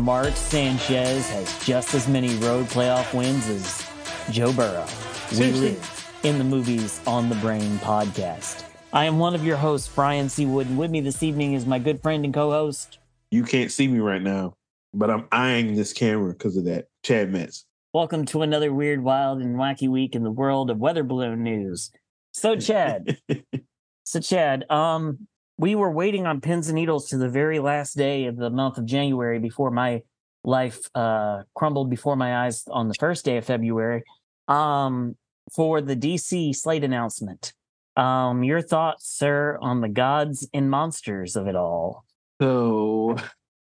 Mark Sanchez has just as many road playoff wins as Joe Burrow, we Seriously? live in the Movies on the Brain podcast. I am one of your hosts, Brian C. Wood, and with me this evening is my good friend and co host. You can't see me right now, but I'm eyeing this camera because of that. Chad Metz. Welcome to another weird, wild, and wacky week in the world of weather balloon news. So, Chad, so Chad, um, we were waiting on pins and needles to the very last day of the month of January before my life uh crumbled before my eyes on the first day of February. Um, for the DC slate announcement. Um, your thoughts, sir, on the gods and monsters of it all? so,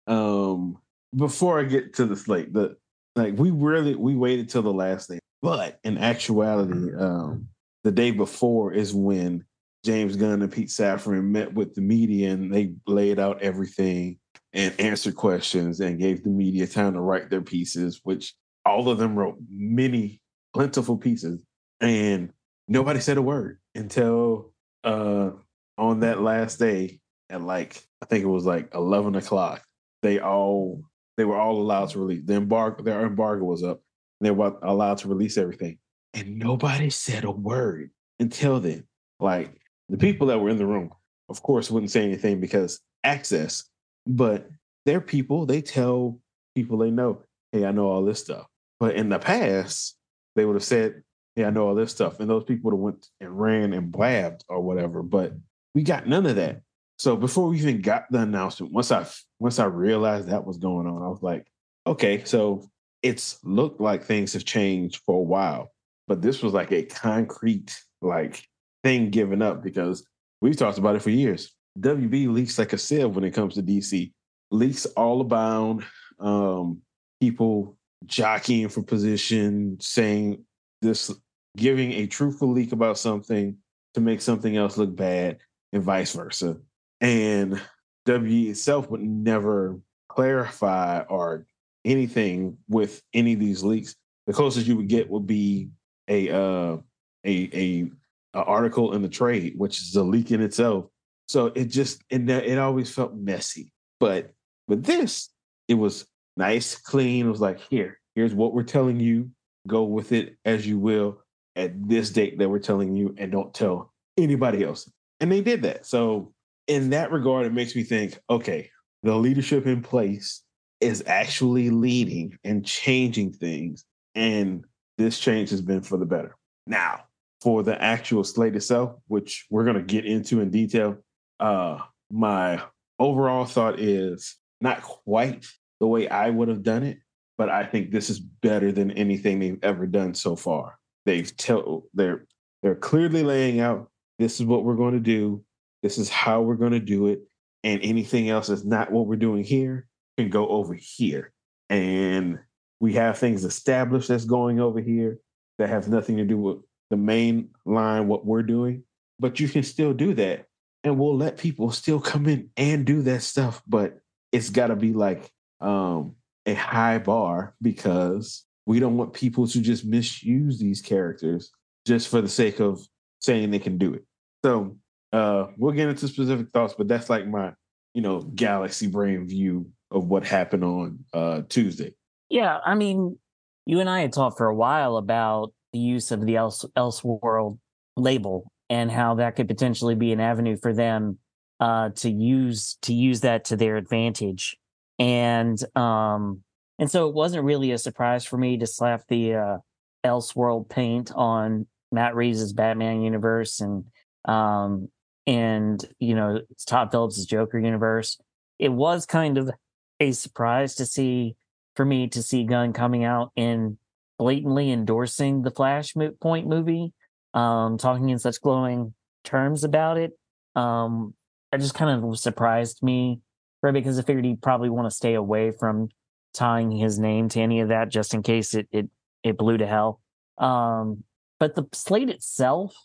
um, before I get to the slate, the like we really we waited till the last day, but in actuality, um, the day before is when James Gunn and Pete Safran met with the media and they laid out everything and answered questions and gave the media time to write their pieces, which all of them wrote many plentiful pieces, and nobody said a word until uh on that last day at like I think it was like eleven o'clock. They all they were all allowed to release the embargo. Their embargo was up. They were allowed to release everything, and nobody said a word until then. Like the people that were in the room, of course, wouldn't say anything because access. But they're people. They tell people they know, "Hey, I know all this stuff." But in the past, they would have said, "Hey, I know all this stuff," and those people would have went and ran and blabbed or whatever. But we got none of that. So before we even got the announcement, once I once I realized that was going on, I was like, okay, so it's looked like things have changed for a while, but this was like a concrete like thing given up because we've talked about it for years. WB leaks like a sieve when it comes to DC. Leaks all abound. Um, people jockeying for position, saying this, giving a truthful leak about something to make something else look bad, and vice versa. And W itself would never clarify or anything with any of these leaks. The closest you would get would be a uh, a, a a article in the trade, which is a leak in itself. So it just it it always felt messy. But with this, it was nice, clean. It was like here, here's what we're telling you. Go with it as you will at this date that we're telling you, and don't tell anybody else. And they did that. So in that regard, it makes me think, okay, the leadership in place is actually leading and changing things. And this change has been for the better. Now, for the actual slate itself, which we're going to get into in detail, uh, my overall thought is not quite the way I would have done it, but I think this is better than anything they've ever done so far. They've tell they're they're clearly laying out this is what we're going to do, this is how we're going to do it, and anything else that's not what we're doing here can go over here. And we have things established that's going over here that has nothing to do with the main line, what we're doing. But you can still do that. And we'll let people still come in and do that stuff. But it's got to be like um, a high bar because we don't want people to just misuse these characters just for the sake of saying they can do it. So uh, we'll get into specific thoughts, but that's like my, you know, galaxy brain view of what happened on uh, Tuesday. Yeah, I mean, you and I had talked for a while about the use of the Else Elseworld label and how that could potentially be an avenue for them uh, to use to use that to their advantage. And um, and so it wasn't really a surprise for me to slap the uh, Elseworld paint on Matt Reeves' Batman universe and um, and you know Todd Phillips' Joker universe. It was kind of a surprise to see for me to see Gunn coming out and blatantly endorsing the Flashpoint movie, um, talking in such glowing terms about it. Um, just kind of surprised me, right? Because I figured he'd probably want to stay away from tying his name to any of that, just in case it it it blew to hell. Um, but the slate itself,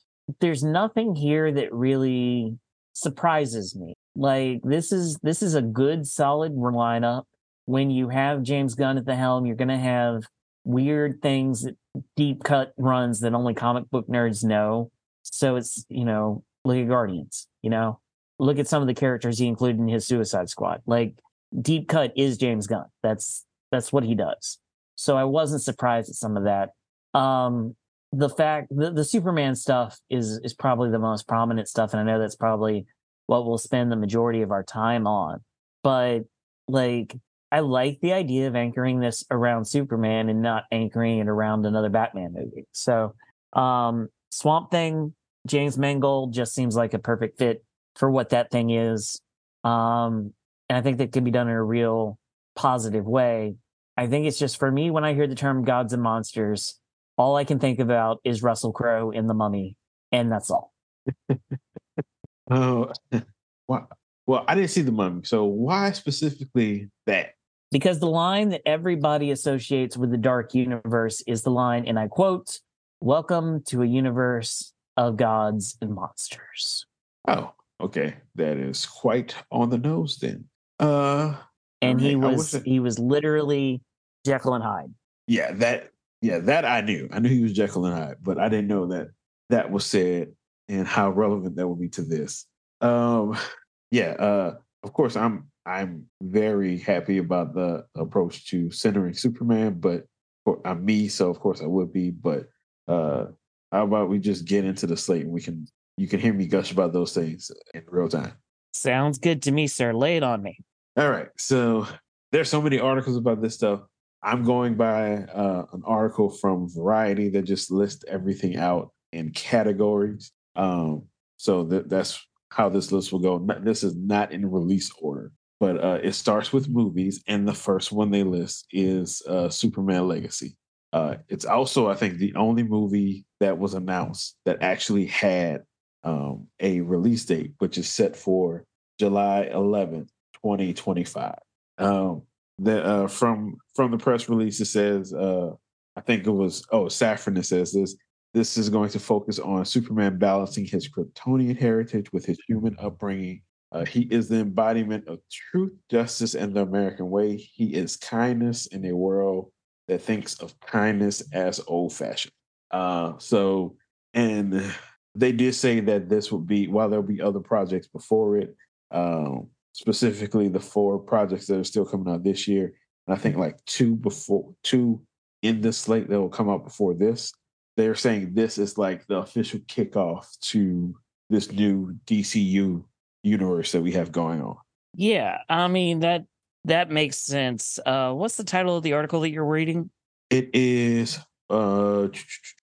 there's nothing here that really surprises me. Like this is this is a good solid lineup. When you have James Gunn at the helm, you're going to have weird things, deep cut runs that only comic book nerds know. So it's you know look at Guardians. You know look at some of the characters he included in his Suicide Squad. Like deep cut is James Gunn. That's that's what he does. So I wasn't surprised at some of that. Um, the fact the, the Superman stuff is is probably the most prominent stuff, and I know that's probably what we'll spend the majority of our time on. But like I like the idea of anchoring this around Superman and not anchoring it around another Batman movie. So um Swamp Thing, James Mangold just seems like a perfect fit for what that thing is. Um and I think that could be done in a real positive way. I think it's just for me when I hear the term gods and monsters, all I can think about is Russell Crowe in The Mummy, and that's all. Oh, well, well, I didn't see the mummy, so why specifically that? Because the line that everybody associates with the dark universe is the line, and I quote, Welcome to a universe of gods and monsters. Oh, okay. That is quite on the nose then. Uh and he was he was literally Jekyll and Hyde. Yeah, that yeah, that I knew. I knew he was Jekyll and Hyde, but I didn't know that that was said and how relevant that would be to this. Um, yeah, uh, of course, I'm I'm very happy about the approach to centering Superman, but for, I'm me, so of course I would be. But uh, how about we just get into the slate and we can you can hear me gush about those things in real time. Sounds good to me, sir. Lay it on me. All right. So there's so many articles about this stuff. I'm going by uh, an article from Variety that just lists everything out in categories. Um, so that, that's how this list will go. This is not in release order, but uh, it starts with movies, and the first one they list is uh, Superman Legacy. Uh, it's also, I think, the only movie that was announced that actually had um, a release date, which is set for July 11th, 2025. Um, the, uh, from from the press release, it says, uh, I think it was, oh, that says this. This is going to focus on Superman balancing his Kryptonian heritage with his human upbringing. Uh, he is the embodiment of truth, justice, and the American way. He is kindness in a world that thinks of kindness as old fashioned. Uh, so, and they did say that this would be, while there'll be other projects before it, um, specifically the four projects that are still coming out this year. And I think like two before, two in this slate that will come out before this they're saying this is like the official kickoff to this new DCU universe that we have going on. Yeah, I mean that that makes sense. Uh, what's the title of the article that you're reading? It is uh,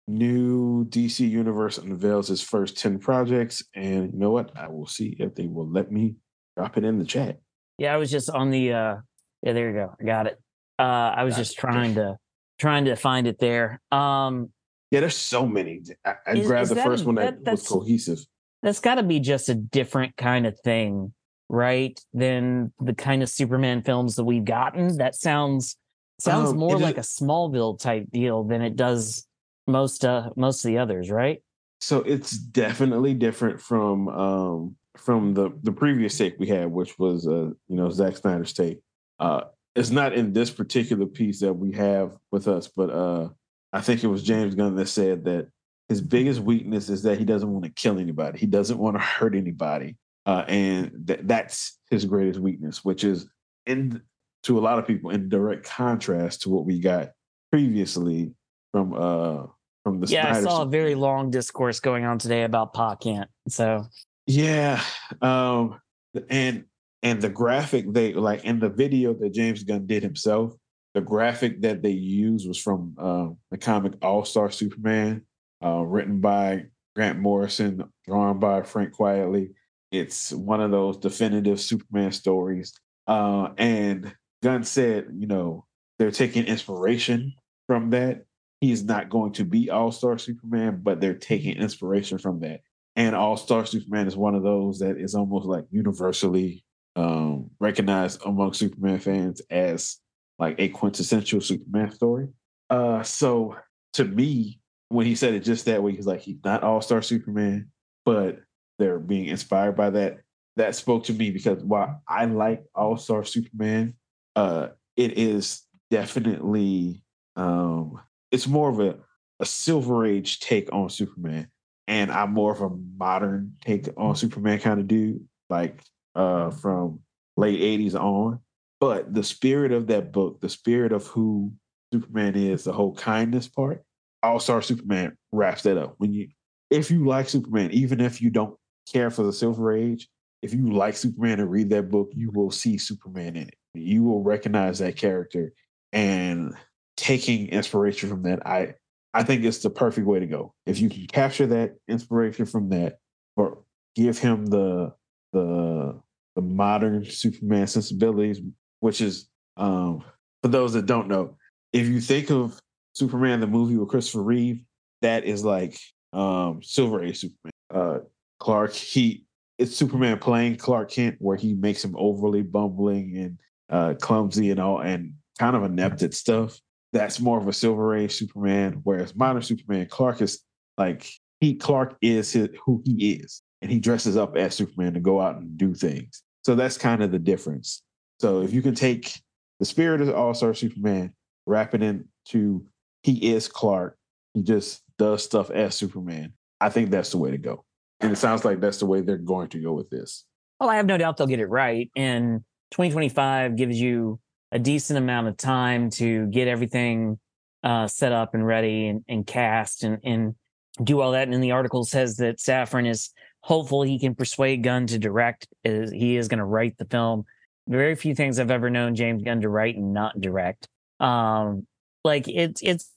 new DC universe unveils its first ten projects, and you know what? I will see if they will let me drop it in the chat. Yeah, I was just on the. uh Yeah, there you go. I got it. Uh, I was just trying to trying to find it there. Um, yeah, there's so many. I, I is, grabbed is the first a, one that, that was cohesive. That's got to be just a different kind of thing, right? Than the kind of Superman films that we've gotten. That sounds sounds um, more like a Smallville type deal than it does most uh most of the others, right? So it's definitely different from um from the the previous take we had, which was uh you know Zack Snyder's take. Uh, it's not in this particular piece that we have with us, but uh I think it was James Gunn that said that his biggest weakness is that he doesn't want to kill anybody. He doesn't want to hurt anybody, uh, and th- that's his greatest weakness, which is in to a lot of people in direct contrast to what we got previously from uh from the yeah. Snyder I saw a very long discourse going on today about Pa Kent. So yeah, um, and and the graphic they like in the video that James Gunn did himself the graphic that they used was from uh, the comic All Star Superman, uh, written by Grant Morrison, drawn by Frank Quitely. It's one of those definitive Superman stories. Uh, and Gunn said, you know, they're taking inspiration from that. He's not going to be All Star Superman, but they're taking inspiration from that. And All Star Superman is one of those that is almost like universally um, recognized among Superman fans as like a quintessential Superman story. Uh, so to me, when he said it just that way, he's like, he's not all star Superman, but they're being inspired by that. That spoke to me because while I like All Star Superman, uh, it is definitely um, it's more of a, a Silver Age take on Superman, and I'm more of a modern take on Superman kind of dude, like uh, from late '80s on. But the spirit of that book, the spirit of who Superman is, the whole kindness part, All Star Superman wraps that up. When you, if you like Superman, even if you don't care for the Silver Age, if you like Superman and read that book, you will see Superman in it. You will recognize that character and taking inspiration from that. I I think it's the perfect way to go. If you can capture that inspiration from that, or give him the the the modern Superman sensibilities, which is um, for those that don't know, if you think of Superman the movie with Christopher Reeve, that is like um, Silver Age Superman. Uh, Clark, he it's Superman playing Clark Kent, where he makes him overly bumbling and uh, clumsy and all, and kind of inept at stuff. That's more of a Silver Age Superman, whereas modern Superman, Clark is like he Clark is his, who he is, and he dresses up as Superman to go out and do things. So that's kind of the difference. So if you can take the spirit of All Star Superman, wrap it into he is Clark, he just does stuff as Superman. I think that's the way to go. And it sounds like that's the way they're going to go with this. Well, I have no doubt they'll get it right. And 2025 gives you a decent amount of time to get everything uh, set up and ready and, and cast and, and do all that. And the article says that Safran is hopeful he can persuade Gunn to direct. He is going to write the film. Very few things I've ever known James Gunn to write and not direct. Um, like it's it's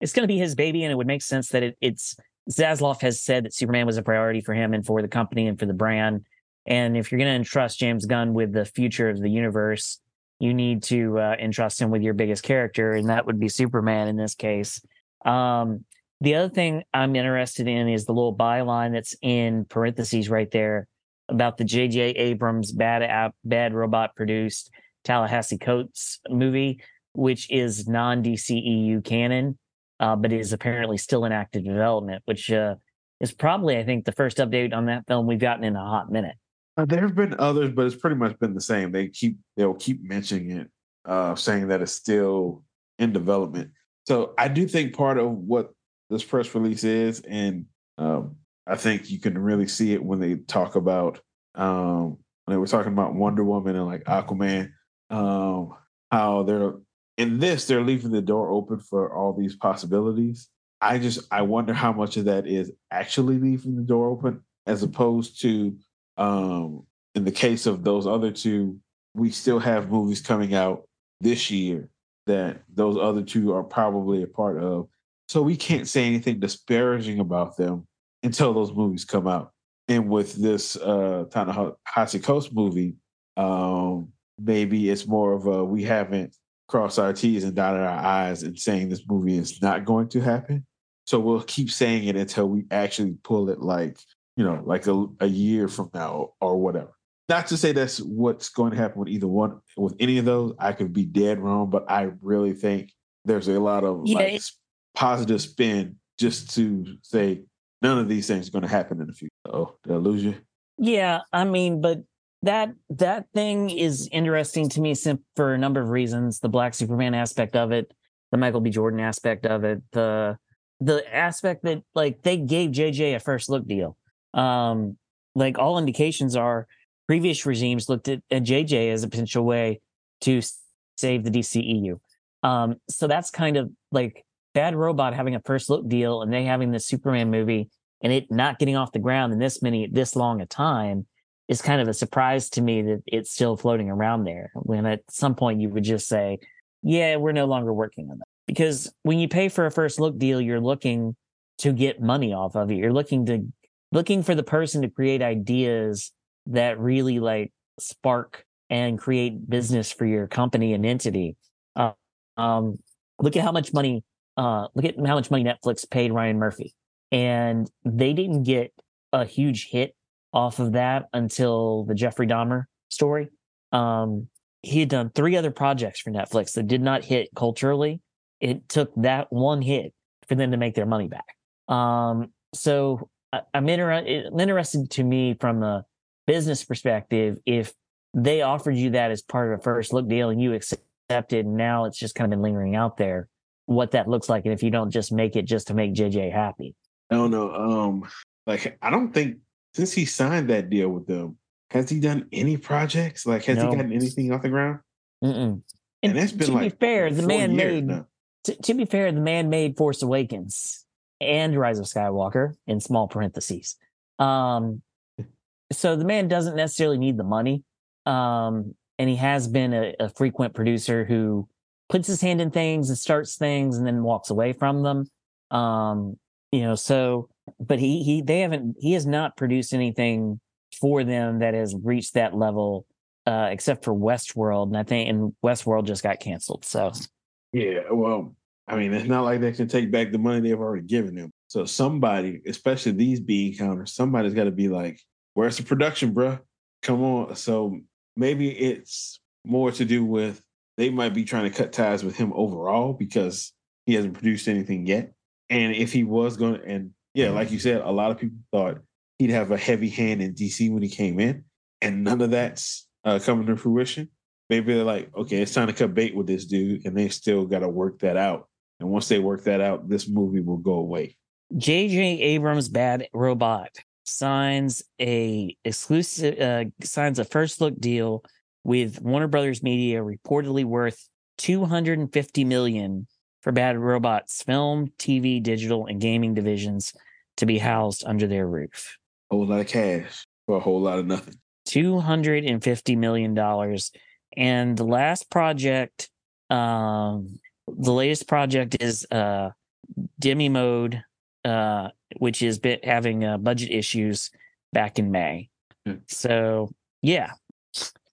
it's going to be his baby, and it would make sense that it, it's Zaslav has said that Superman was a priority for him and for the company and for the brand. And if you're going to entrust James Gunn with the future of the universe, you need to uh, entrust him with your biggest character, and that would be Superman in this case. Um, the other thing I'm interested in is the little byline that's in parentheses right there about the J.J. Abrams bad app, bad robot produced Ta-Nehisi Coates movie, which is non DCEU canon uh, but is apparently still in active development, which uh, is probably, I think, the first update on that film we've gotten in a hot minute. Uh, there have been others, but it's pretty much been the same. They keep they'll keep mentioning it, uh, saying that it's still in development. So I do think part of what this press release is, and um, I think you can really see it when they talk about um, when they were talking about Wonder Woman and like Aquaman, um, how they're in this they're leaving the door open for all these possibilities. I just i wonder how much of that is actually leaving the door open as opposed to um in the case of those other two we still have movies coming out this year that those other two are probably a part of. So we can't say anything disparaging about them until those movies come out. And with this uh Ta-Nehisi Coates movie um maybe it's more of a we haven't cross our T's and dotted our I's and saying this movie is not going to happen. So we'll keep saying it until we actually pull it like, you know, like a, a year from now or whatever. Not to say that's what's going to happen with either one, with any of those. I could be dead wrong, but I really think there's a lot of yeah, like positive spin just to say none of these things are going to happen in the future. Oh, did I lose you? Yeah, I mean, but that that thing is interesting to me for a number of reasons. The Black Superman aspect of it, the Michael B. Jordan aspect of it, the the aspect that like they gave JJ a first look deal. Um, like all indications are previous regimes looked at, at JJ as a potential way to save the DCEU. Um, so that's kind of like Bad Robot having a first look deal and they having the Superman movie and it not getting off the ground in this many this long a time is kind of a surprise to me that it's still floating around there when at some point you would just say, yeah, we're no longer working on that. Because when you pay for a first look deal, you're looking to get money off of it. You're looking to looking for the person to create ideas that really like spark and create business for your company and entity. Uh, um, look at how much money uh, look at how much money Netflix paid Ryan Murphy. And they didn't get a huge hit off of that until the Jeffrey Dahmer story. Um, he had done three other projects for Netflix that did not hit culturally. It took that one hit for them to make their money back. Um, so I, am inter- interested to me from a business perspective if they offered you that as part of a first look deal and you accepted, And now it's just kind of been lingering out there. What that looks like, and if you don't just make it just to make JJ happy. I don't know. Um, like I don't think since he signed that deal with them, has he done any projects? Like, has No. he gotten anything off the ground? Mm-mm. And that's been to like be fair, the man made. to, to be fair, the man made Force Awakens and Rise of Skywalker in small parentheses. Um, so the man doesn't necessarily need the money. Um, and he has been a, a frequent producer who puts his hand in things and starts things and then walks away from them. Um, you know, so but he he they haven't he has not produced anything for them that has reached that level uh except for Westworld and I think and Westworld just got canceled. So Yeah, well, I mean, it's not like they can take back the money they've already given them. So somebody, especially these bean counters, somebody's got to be like, "Where's the production, bruh? Come on." So maybe it's more to do with they might be trying to cut ties with him overall because he hasn't produced anything yet. And if he was going to, and yeah, like you said, a lot of people thought he'd have a heavy hand in DC when he came in, and none of that's uh, coming to fruition. Maybe they're like, okay, it's time to cut bait with this dude, and they still got to work that out. And once they work that out, this movie will go away. J.J. Abrams' Bad Robot signs a exclusive uh, signs a first look deal with Warner Brothers Media, reportedly worth 250 million for Bad Robot's film, TV, digital, and gaming divisions to be housed under their roof. A whole lot of cash for a whole lot of nothing. 250 million dollars and the last project um the latest project is uh Demimonde uh which is been having uh, budget issues back in may Hmm. so yeah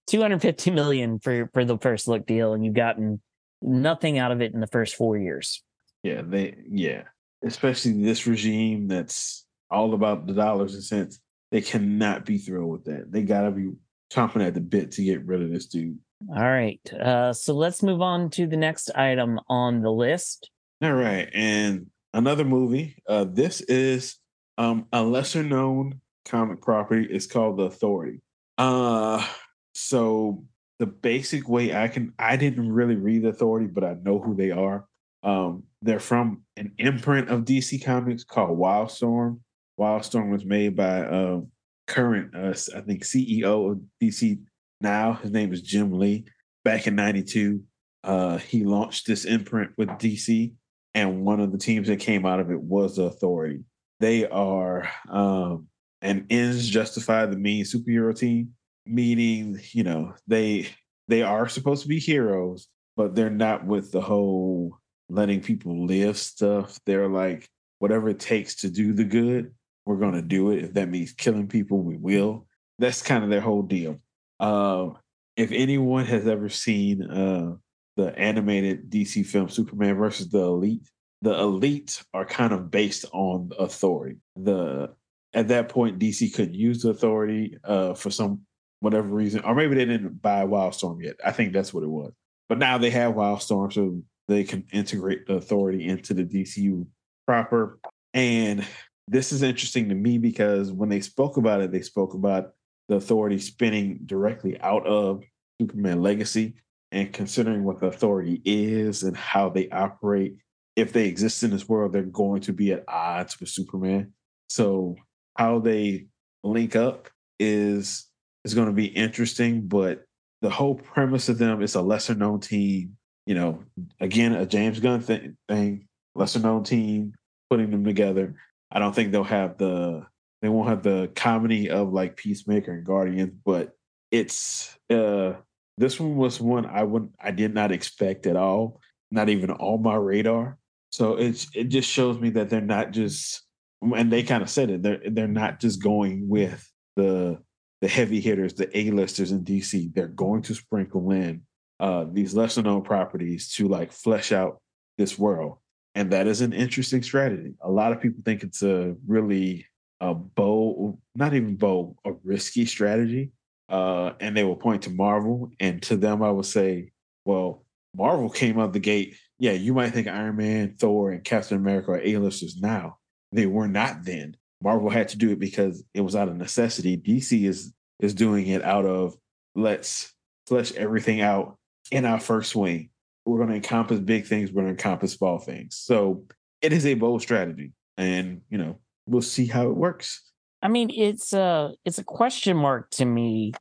250 million for for the first look deal and you've gotten nothing out of it in the first four years Yeah, they yeah. Especially this regime that's all about the dollars and cents. They cannot be thrilled with that. They gotta be chomping at the bit to get rid of this dude. all right uh so let's move on to the next item on the list All right. And another movie. Uh this is um a lesser known comic property. It's called The Authority. Uh so the basic way I can I didn't really read The Authority, but I know who they are. Um they're from an imprint of DC Comics called Wildstorm. Wildstorm was made by uh, current uh, I think CEO of DC now. His name is Jim Lee. Back in 92, uh he launched this imprint with DC and one of the teams that came out of it was the authority they are um an ends justify the means superhero team meaning you know they they are supposed to be heroes but they're not with the whole letting people live stuff. They're like whatever it takes to do the good we're going to do it. If that means killing people we will. That's kind of their whole deal. Um if anyone has ever seen uh the animated DC film Superman versus the Elite, the Elite are kind of based on authority. The at that point DC couldn't use the authority uh, for some whatever reason, or maybe they didn't buy Wildstorm yet. I think that's what it was. But now they have Wildstorm, so they can integrate the authority into the DCU proper. And this is interesting to me because when they spoke about it, they spoke about the authority spinning directly out of Superman Legacy and considering what the authority is and how they operate, if they exist in this world, they're going to be at odds with Superman. So how they link up is is going to be interesting, but the whole premise of them is a lesser known team. You know, again, a James Gunn thing, thing lesser known team, putting them together. I don't think they'll have the they won't have the comedy of like Peacemaker and Guardians, but it's uh this one was one I wouldn't I did not expect at all, not even on my radar. So it's it just shows me that they're not just and they kind of said it, they're they're not just going with the the heavy hitters, the A-listers in DC. They're going to sprinkle in uh these lesser known properties to like flesh out this world. And that is an interesting strategy. A lot of people think it's a really a bold, not even bold, a risky strategy uh, and they will point to Marvel. And to them, I would say, well, Marvel came out the gate. Yeah, you might think Iron Man, Thor, and Captain America are A-listers now. They were not then. Marvel had to do it because it was out of necessity. DC is is doing it out of let's flesh everything out in our first swing. We're going to encompass big things. We're going to encompass small things. So it is a bold strategy, and you know we'll see how it works. I mean, it's a it's a question mark to me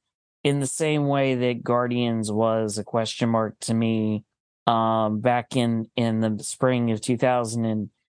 in the same way that Guardians was a question mark to me um, back in in the spring of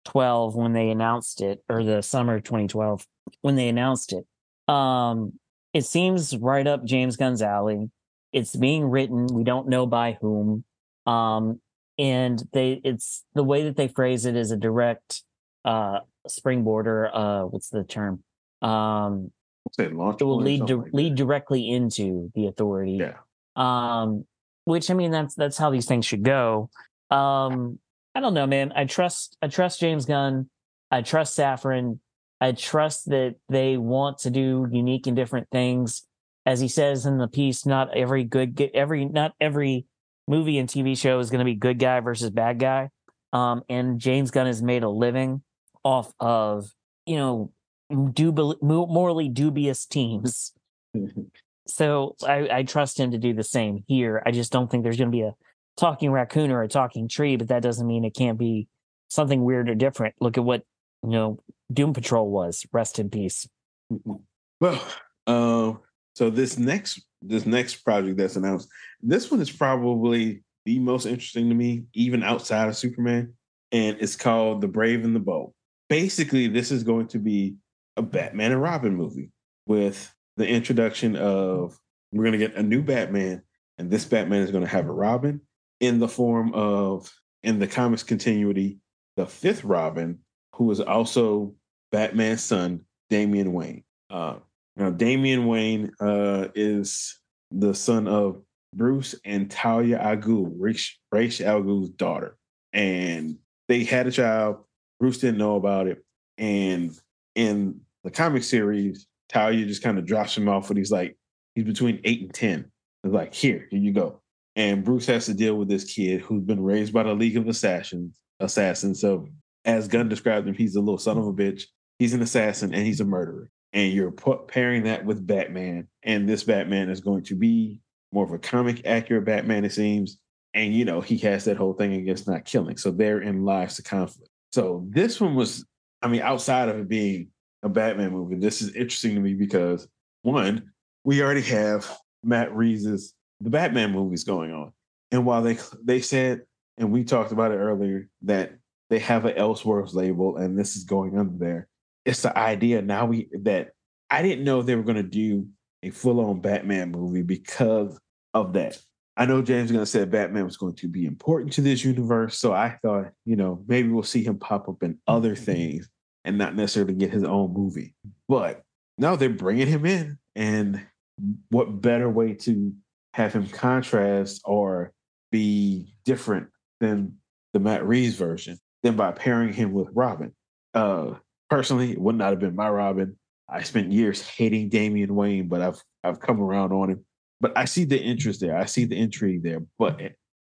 2012 when they announced it, or the summer of 2012 when they announced it. Um, it seems right up James Gunn's alley. It's being written. We don't know by whom. Um, and they it's the way that they phrase it is a direct uh springboarder uh what's the term? Um it will lead to like lead directly into the authority. Yeah. Um, which I mean that's that's how these things should go. Um, I don't know, man. I trust I trust James Gunn. I trust Safran. I trust that they want to do unique and different things. As he says in the piece, not every good every not every movie and TV show is going to be good guy versus bad guy. Um, and James Gunn has made a living off of you know dub- morally dubious teams. So I, I trust him to do the same here. I just don't think there's going to be a talking raccoon or a talking tree, but that doesn't mean it can't be something weird or different. Look at what you know Doom Patrol was. Rest in peace. Well, um, so this next this next project that's announced, this one is probably the most interesting to me, even outside of Superman, and it's called The Brave and the Bold. Basically, this is going to be a Batman and Robin movie with the introduction of we're going to get a new Batman, and this Batman is going to have a Robin in the form of in the comics continuity, the fifth Robin, who is also Batman's son, Damian Wayne. Uh, now, Damian Wayne uh, is the son of Bruce and Talia al Ghul, al Ghul's daughter, and they had a child. Bruce didn't know about it, and in the comic series, Talia just kind of drops him off when he's like he's between eight and ten. It's like here, here you go. And Bruce has to deal with this kid who's been raised by the League of Assassins. Assassins. So as Gunn described him, he's a little son of a bitch. He's an assassin and he's a murderer. And you're pairing that with Batman, and this Batman is going to be more of a comic accurate Batman, it seems. And you know he has that whole thing against not killing. So therein lies the conflict. So this one was, I mean, outside of it being a Batman movie, this is interesting to me because one, we already have Matt Reeves' the Batman movies going on, and while they they said, and we talked about it earlier, that they have an Elseworlds label, and this is going under there. It's the idea now we that I didn't know they were going to do a full on Batman movie because of that. I know James is going to say Batman was going to be important to this universe, so I thought, you know, maybe we'll see him pop up in other mm-hmm. things and not necessarily get his own movie. But no, they're bringing him in, and what better way to have him contrast or be different than the Matt Reeves version than by pairing him with Robin? Uh, personally, it would not have been my Robin. I spent years hating Damian Wayne, but I've I've come around on him. But I see the interest there. I see the intrigue there. But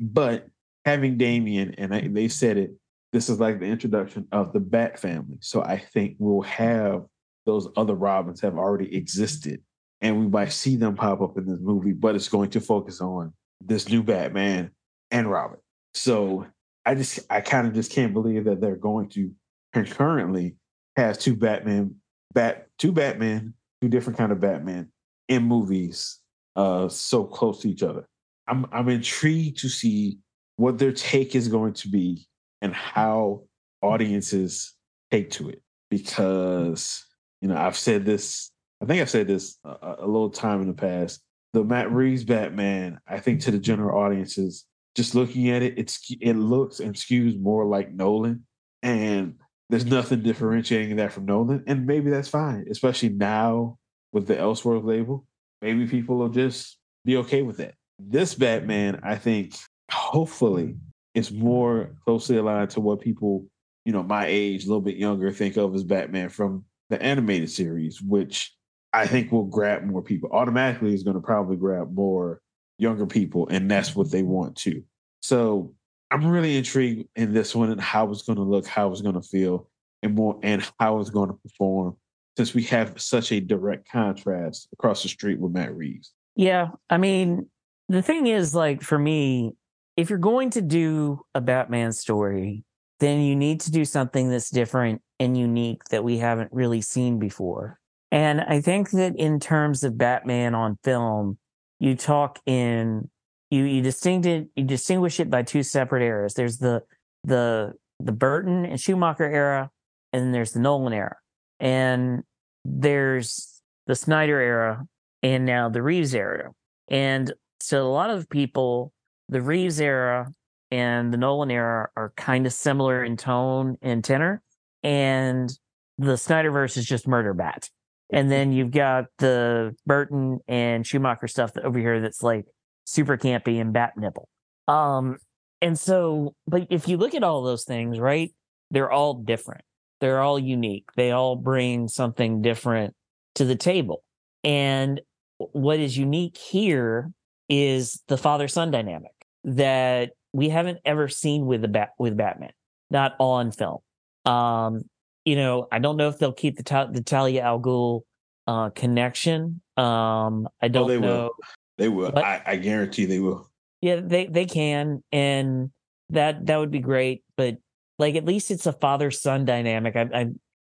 but having Damian and I, they said it, this is like the introduction of the Bat family. So I think we'll have those other Robins have already existed, and we might see them pop up in this movie. But it's going to focus on this new Batman and Robin. So I just I kind of just can't believe that they're going to concurrently have two Batman bat two Batman, two different kind of Batman in movies uh so close to each other. I'm I'm intrigued to see what their take is going to be and how audiences take to it because you know I've said this I think I've said this a, a little time in the past the Matt Reeves Batman I think to the general audiences just looking at it it's it looks and skews more like Nolan and there's nothing differentiating that from Nolan, and maybe that's fine, especially now with the Elseworld label. Maybe people will just be okay with that. This Batman, I think, hopefully, is more closely aligned to what people, you know, my age, a little bit younger, think of as Batman from the animated series, which I think will grab more people. Automatically, is going to probably grab more younger people, and that's what they want too. So I'm really intrigued in this one and how it's going to look, how it's going to feel, and more, and how it's going to perform. Since we have such a direct contrast across the street with Matt Reeves. Yeah, I mean, the thing is, like for me, if you're going to do a Batman story, then you need to do something that's different and unique that we haven't really seen before. And I think that in terms of Batman on film, you talk in you you distinguish you distinguish it by two separate eras. There's the the the Burton and Schumacher era, and then there's the Nolan era, and there's the Snyder era, and now the Reeves era. And so a lot of people, the Reeves era and the Nolan era are kind of similar in tone and tenor, and the Snyderverse is just murder bat. And then you've got the Burton and Schumacher stuff over here that's like super campy and bat nipple. Um, and so, but if you look at all those things, right, they're all different. They're all unique. They all bring something different to the table. And what is unique here is the father son dynamic that we haven't ever seen with the bat with Batman, not on film. Um, you know, I don't know if they'll keep the ta- the Talia al Ghul uh, connection. Um, I don't oh, they know. Will. They will. But, I, I guarantee they will. Yeah, they they can, and that that would be great. But like, at least it's a father son dynamic. I, I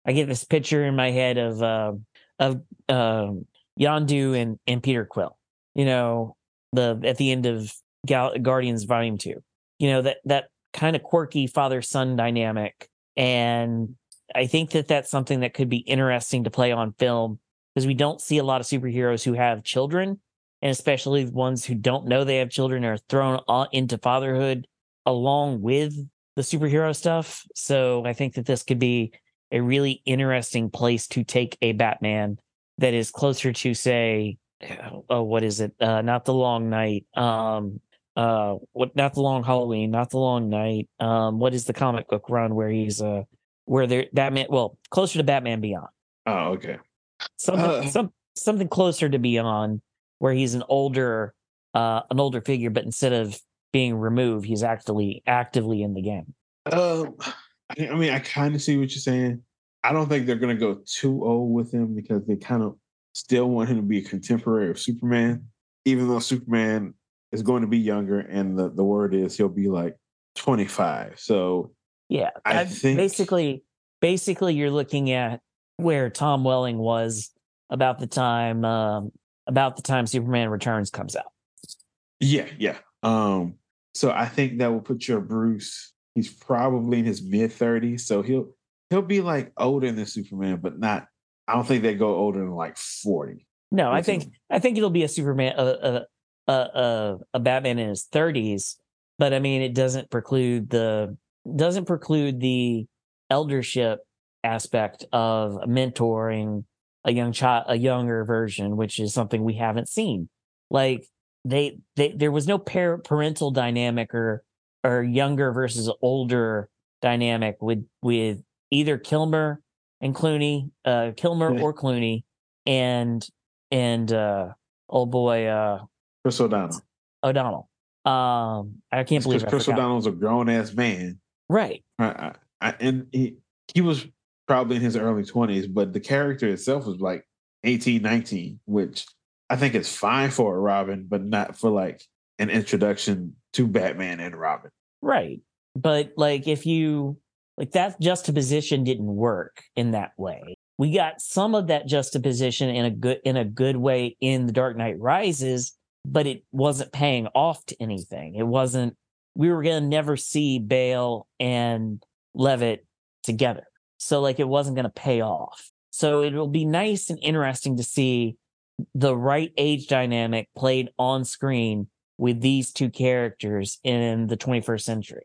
I get this picture in my head of uh, of uh, Yondu and and Peter Quill. You know, the at the end of Gal- Guardians Volume Two. You know that that kind of quirky father son dynamic, and I think that that's something that could be interesting to play on film because we don't see a lot of superheroes who have children, and especially ones who don't know they have children are thrown into fatherhood along with the superhero stuff. So I think that this could be a really interesting place to take a Batman that is closer to, say, oh, what is it? Uh, not the Long Night. Um, uh, what? Not the Long Halloween. Not the Long Night. Um, what is the comic book run where he's uh where there Batman well closer to Batman Beyond. Oh, okay. Something uh, some something closer to Beyond where he's an older uh an older figure, but instead of being removed, he's actually actively in the game. Um I mean I kind of see what you're saying. I don't think they're gonna go too old with him because they kind of still want him to be a contemporary of Superman, even though Superman is going to be younger and the, the word is he'll be like 25. So yeah, I, think basically, basically, you're looking at where Tom Welling was about the time um, about the time Superman Returns comes out. Yeah, yeah. Um, so I think that will put your Bruce. He's probably in his mid thirties, so he'll he'll be like older than Superman, but not. I don't think they go older than like forty. No, I think I think it'll be a Superman, a a a, a Batman in his thirties. But I mean, it doesn't preclude the doesn't preclude the eldership aspect of mentoring a young child, a younger version, which is something we haven't seen. Like they, they there was no par- parental dynamic or or younger versus older dynamic with with either Kilmer and Clooney, uh, Kilmer or Clooney, and and uh, old boy uh, Chris O'Donnell. O'Donnell. Um, I can't believe Chris O'Donnell's a grown ass man Right. I, I, and he he was probably in his early 20s, but the character itself was like 18, 19, which I think is fine for a Robin, but not for like an introduction to Batman and Robin. Right. But like if you like that juxtaposition didn't work in that way. We got some of that juxtaposition in a good in a good way in The Dark Knight Rises, but it wasn't paying off to anything. It wasn't we were going to never see Bale and Levitt together. So like it wasn't going to pay off. So it will be nice and interesting to see the right age dynamic played on screen with these two characters in the 21st century.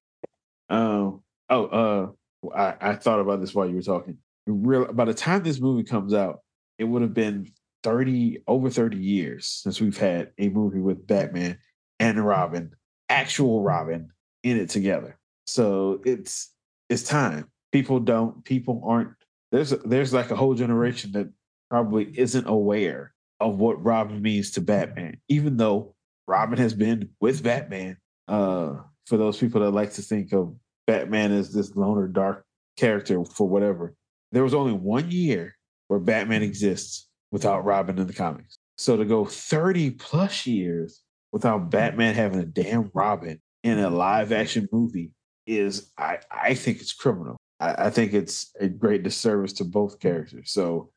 Um. Oh. Uh. I, I thought about this while you were talking. Real. By the time this movie comes out, it would have been 30 over 30 years since we've had a movie with Batman and Robin actual Robin in it together. So it's it's time. People don't people aren't there's there's like a whole generation that probably isn't aware of what Robin means to Batman, even though Robin has been with Batman. Uh, for those people that like to think of Batman as this loner, dark character for whatever, there was only one year where Batman exists without Robin in the comics. So to go 30 plus years without Batman having a damn Robin in a live action movie is I, I think it's criminal. I, I think it's a great disservice to both characters. So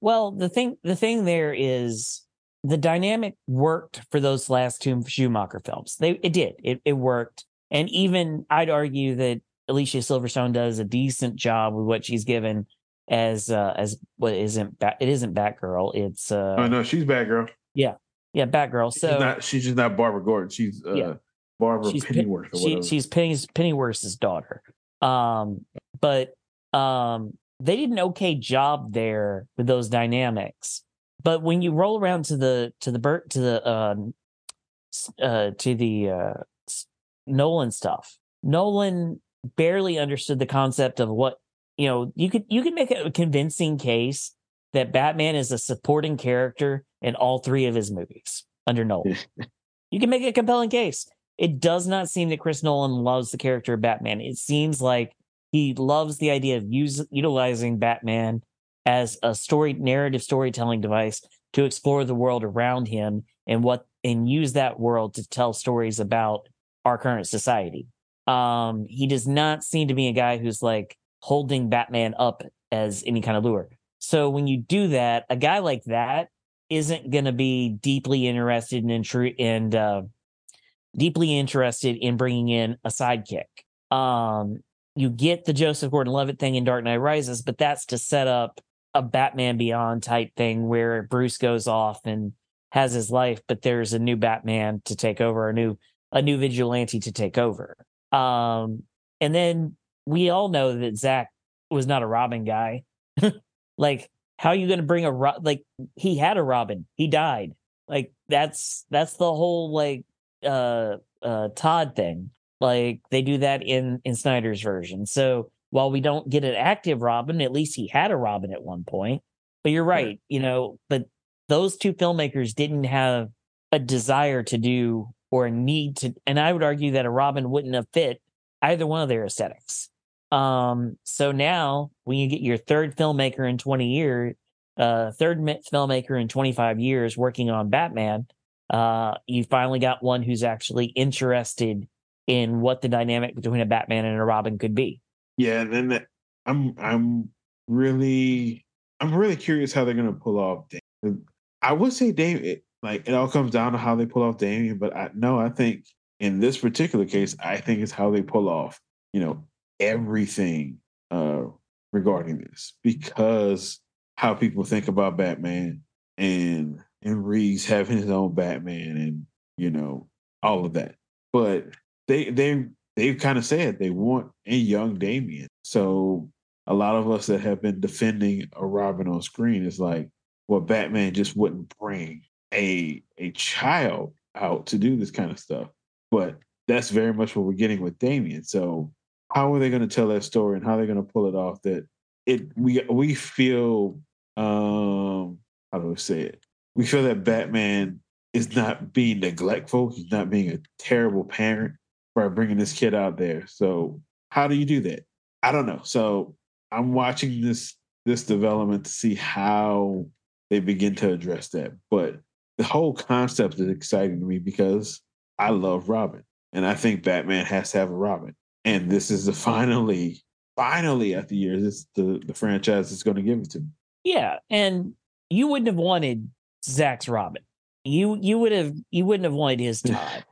Well, the thing the thing there is the dynamic worked for those last two Schumacher films. They it did. It it worked. And even I'd argue that Alicia Silverstone does a decent job with what she's given as uh as what isn't Bat, it isn't Batgirl. It's uh Oh no, she's Batgirl. Yeah. Yeah, Batgirl. So she's, not, she's just not Barbara Gordon. She's uh yeah. Barbara she's Pennyworth. She, she's Penny, Pennyworth's daughter. Um, but um, they did an okay job there with those dynamics. But when you roll around to the to the Bert to the um, uh, to the uh, Nolan stuff, Nolan barely understood the concept of what you know. You could you could make a convincing case that Batman is a supporting character in all three of his movies under Nolan. you can make a compelling case. It does not seem that Chris Nolan loves the character of Batman. It seems like he loves the idea of use, utilizing Batman as a story narrative storytelling device to explore the world around him and what and use that world to tell stories about our current society. Um, he does not seem to be a guy who's like holding Batman up as any kind of lure. So when you do that, a guy like that isn't going to be deeply interested in and uh, deeply interested in bringing in a sidekick. Um, you get the Joseph Gordon-Levitt thing in Dark Knight Rises, but that's to set up a Batman Beyond type thing where Bruce goes off and has his life, but there's a new Batman to take over, a new a new vigilante to take over. Um, and then we all know that Zach was not a Robin guy. like, how are you going to bring a like? He had a Robin, he died. Like that's that's the whole like uh uh Todd thing. Like they do that in in Snyder's version. So while we don't get an active Robin, at least he had a Robin at one point. But you're right, you know, but those two filmmakers didn't have a desire to do or a need to and I would argue that a Robin wouldn't have fit either one of their aesthetics. Um so now when you get your third filmmaker in 20 years, uh third filmmaker in 25 years working on Batman, uh, you finally got one who's actually interested in what the dynamic between a Batman and a Robin could be. Yeah, and then the, I'm I'm really I'm really curious how they're gonna pull off. I would say Damian, like it all comes down to how they pull off Damian, but I no, I think in this particular case, I think it's how they pull off, you know, everything uh regarding this because how people think about Batman and and Reeves having his own Batman and you know all of that. But they they they've kind of said they want a young Damian. So a lot of us that have been defending a Robin on screen is like, well, Batman just wouldn't bring a a child out to do this kind of stuff. But that's very much what we're getting with Damian. So how are they going to tell that story and how they're they going to pull it off that it we we feel um how do I say it? we feel that Batman is not being neglectful. He's not being a terrible parent by bringing this kid out there. So how do you do that? I don't know. So I'm watching this this development to see how they begin to address that. But the whole concept is exciting to me because I love Robin, and I think Batman has to have a Robin. And this is the finally, finally after years, this the the franchise is going to give it to me. Yeah, and you wouldn't have wanted Zach's Robin. You you would have you wouldn't have wanted his Todd.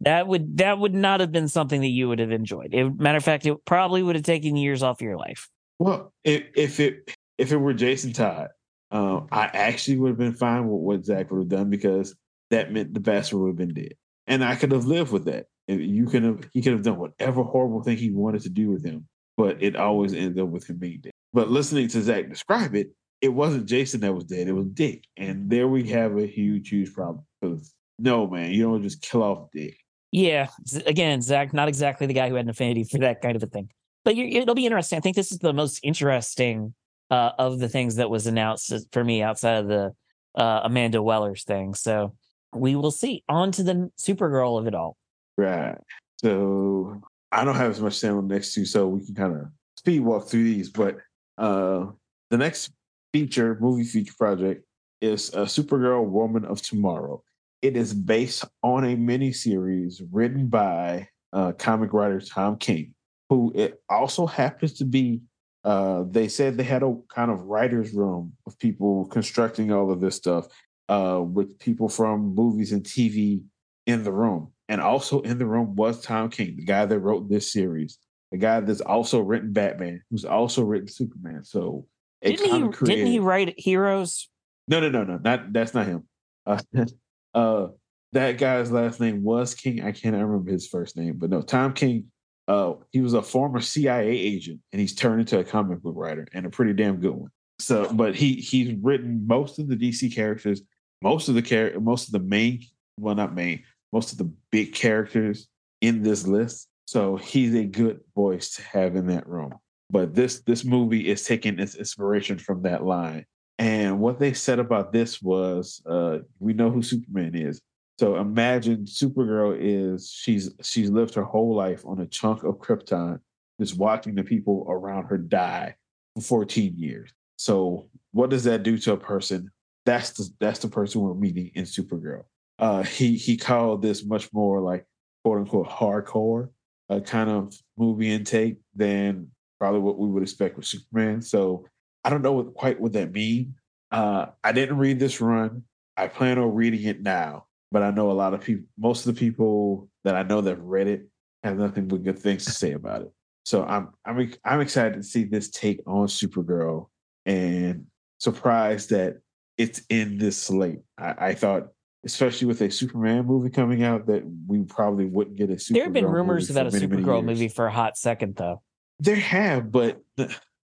that would that would not have been something that you would have enjoyed. It, matter of fact, it probably would have taken years off your life. Well, if if it if it were Jason Todd, uh, I actually would have been fine with what Zach would have done because that meant the bastard would have been dead, and I could have lived with that. You could have he could have done whatever horrible thing he wanted to do with him, but it always ended up with him being dead. But listening to Zach describe it, it wasn't Jason that was dead; it was Dick, and there we have a huge, huge problem. Because no, man, you don't just kill off Dick. Yeah, again, Zach, not exactly the guy who had an affinity for that kind of a thing. But it'll be interesting. I think this is the most interesting uh, of the things that was announced for me outside of the uh, Amanda Waller's thing. So we will see. On to the Supergirl of it all. Right. So I don't have as much time on the next so we can kind of speed walk through these. But uh, the next feature, movie feature project is a Supergirl Woman of Tomorrow. It is based on a miniseries written by uh, comic writer Tom King, who it also happens to be uh, they said they had a kind of writer's room of people constructing all of this stuff uh, with people from movies and TV in the room. And also in the room was Tom King, the guy that wrote this series, the guy that's also written Batman, who's also written Superman. So didn't he, created... didn't he write Heroes? No, no, no, no. Not that's not him. Uh, uh, that guy's last name was King. I can't remember his first name, but no, Tom King. Uh, he was a former CIA agent, and he's turned into a comic book writer, and a pretty damn good one. So, but he he's written most of the DC characters, most of the char- most of the main, well, not main, most of the big characters in this list. So he's a good voice to have in that room. But this this movie is taking its inspiration from that line. And what they said about this was, uh, we know who Superman is. So imagine Supergirl is she's she's lived her whole life on a chunk of Krypton, just watching the people around her die for 14 years. So what does that do to a person? That's the that's the person we're meeting in Supergirl. Uh, he he called this much more like quote unquote hardcore uh, kind of movie intake than probably what we would expect with Superman. So I don't know what, quite what that means. Uh, I didn't read this run. I plan on reading it now but I know a lot of people, most of the people that I know that read it have nothing but good things to say about it. So I'm I'm I'm excited to see this take on Supergirl and surprised that it's in this slate. I, I thought, especially with a Superman movie coming out, that we probably wouldn't get a Supergirl. There have been rumors about a many, Supergirl many movie for a hot second, though. There have, but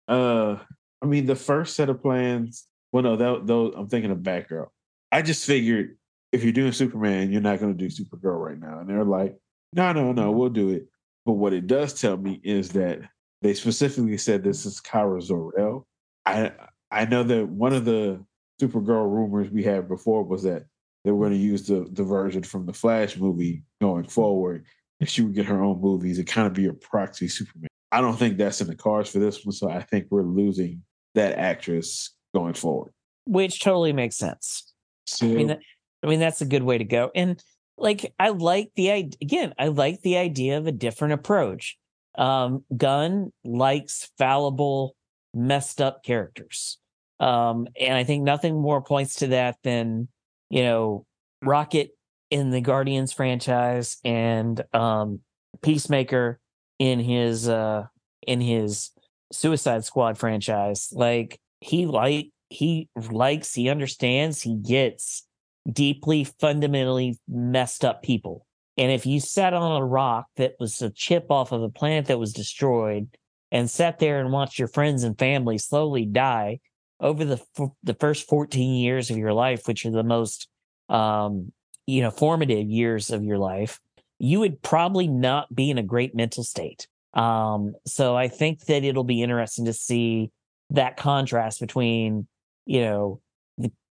uh, I mean, the first set of plans. Well, no, that, those I'm thinking of Batgirl. I just figured if you're doing Superman, you're not going to do Supergirl right now. And they're like, no, no, no, we'll do it. But what it does tell me is that they specifically said this is Kara Zor-El. I I know that one of the Supergirl rumors we had before was that they were going to use the the version from the Flash movie going forward, and she would get her own movies and kind of be a proxy Superman. I don't think that's in the cards for this one, so I think we're losing that actress going forward. Which totally makes sense. So, I mean, that, I mean, that's a good way to go. And like, I like the again, I like the idea of a different approach. Um, Gunn likes fallible, messed up characters. Um, and I think nothing more points to that than, you know, Rocket in the Guardians franchise and um Peacemaker in his uh in his Suicide Squad franchise. Like he like he likes, he understands, he gets deeply, fundamentally messed up people. And if you sat on a rock that was a chip off of a planet that was destroyed and sat there and watched your friends and family slowly die over the the first 14 years of your life, which are the most um, you know formative years of your life, you would probably not be in a great mental state. Um, so I think that it'll be interesting to see that contrast between you know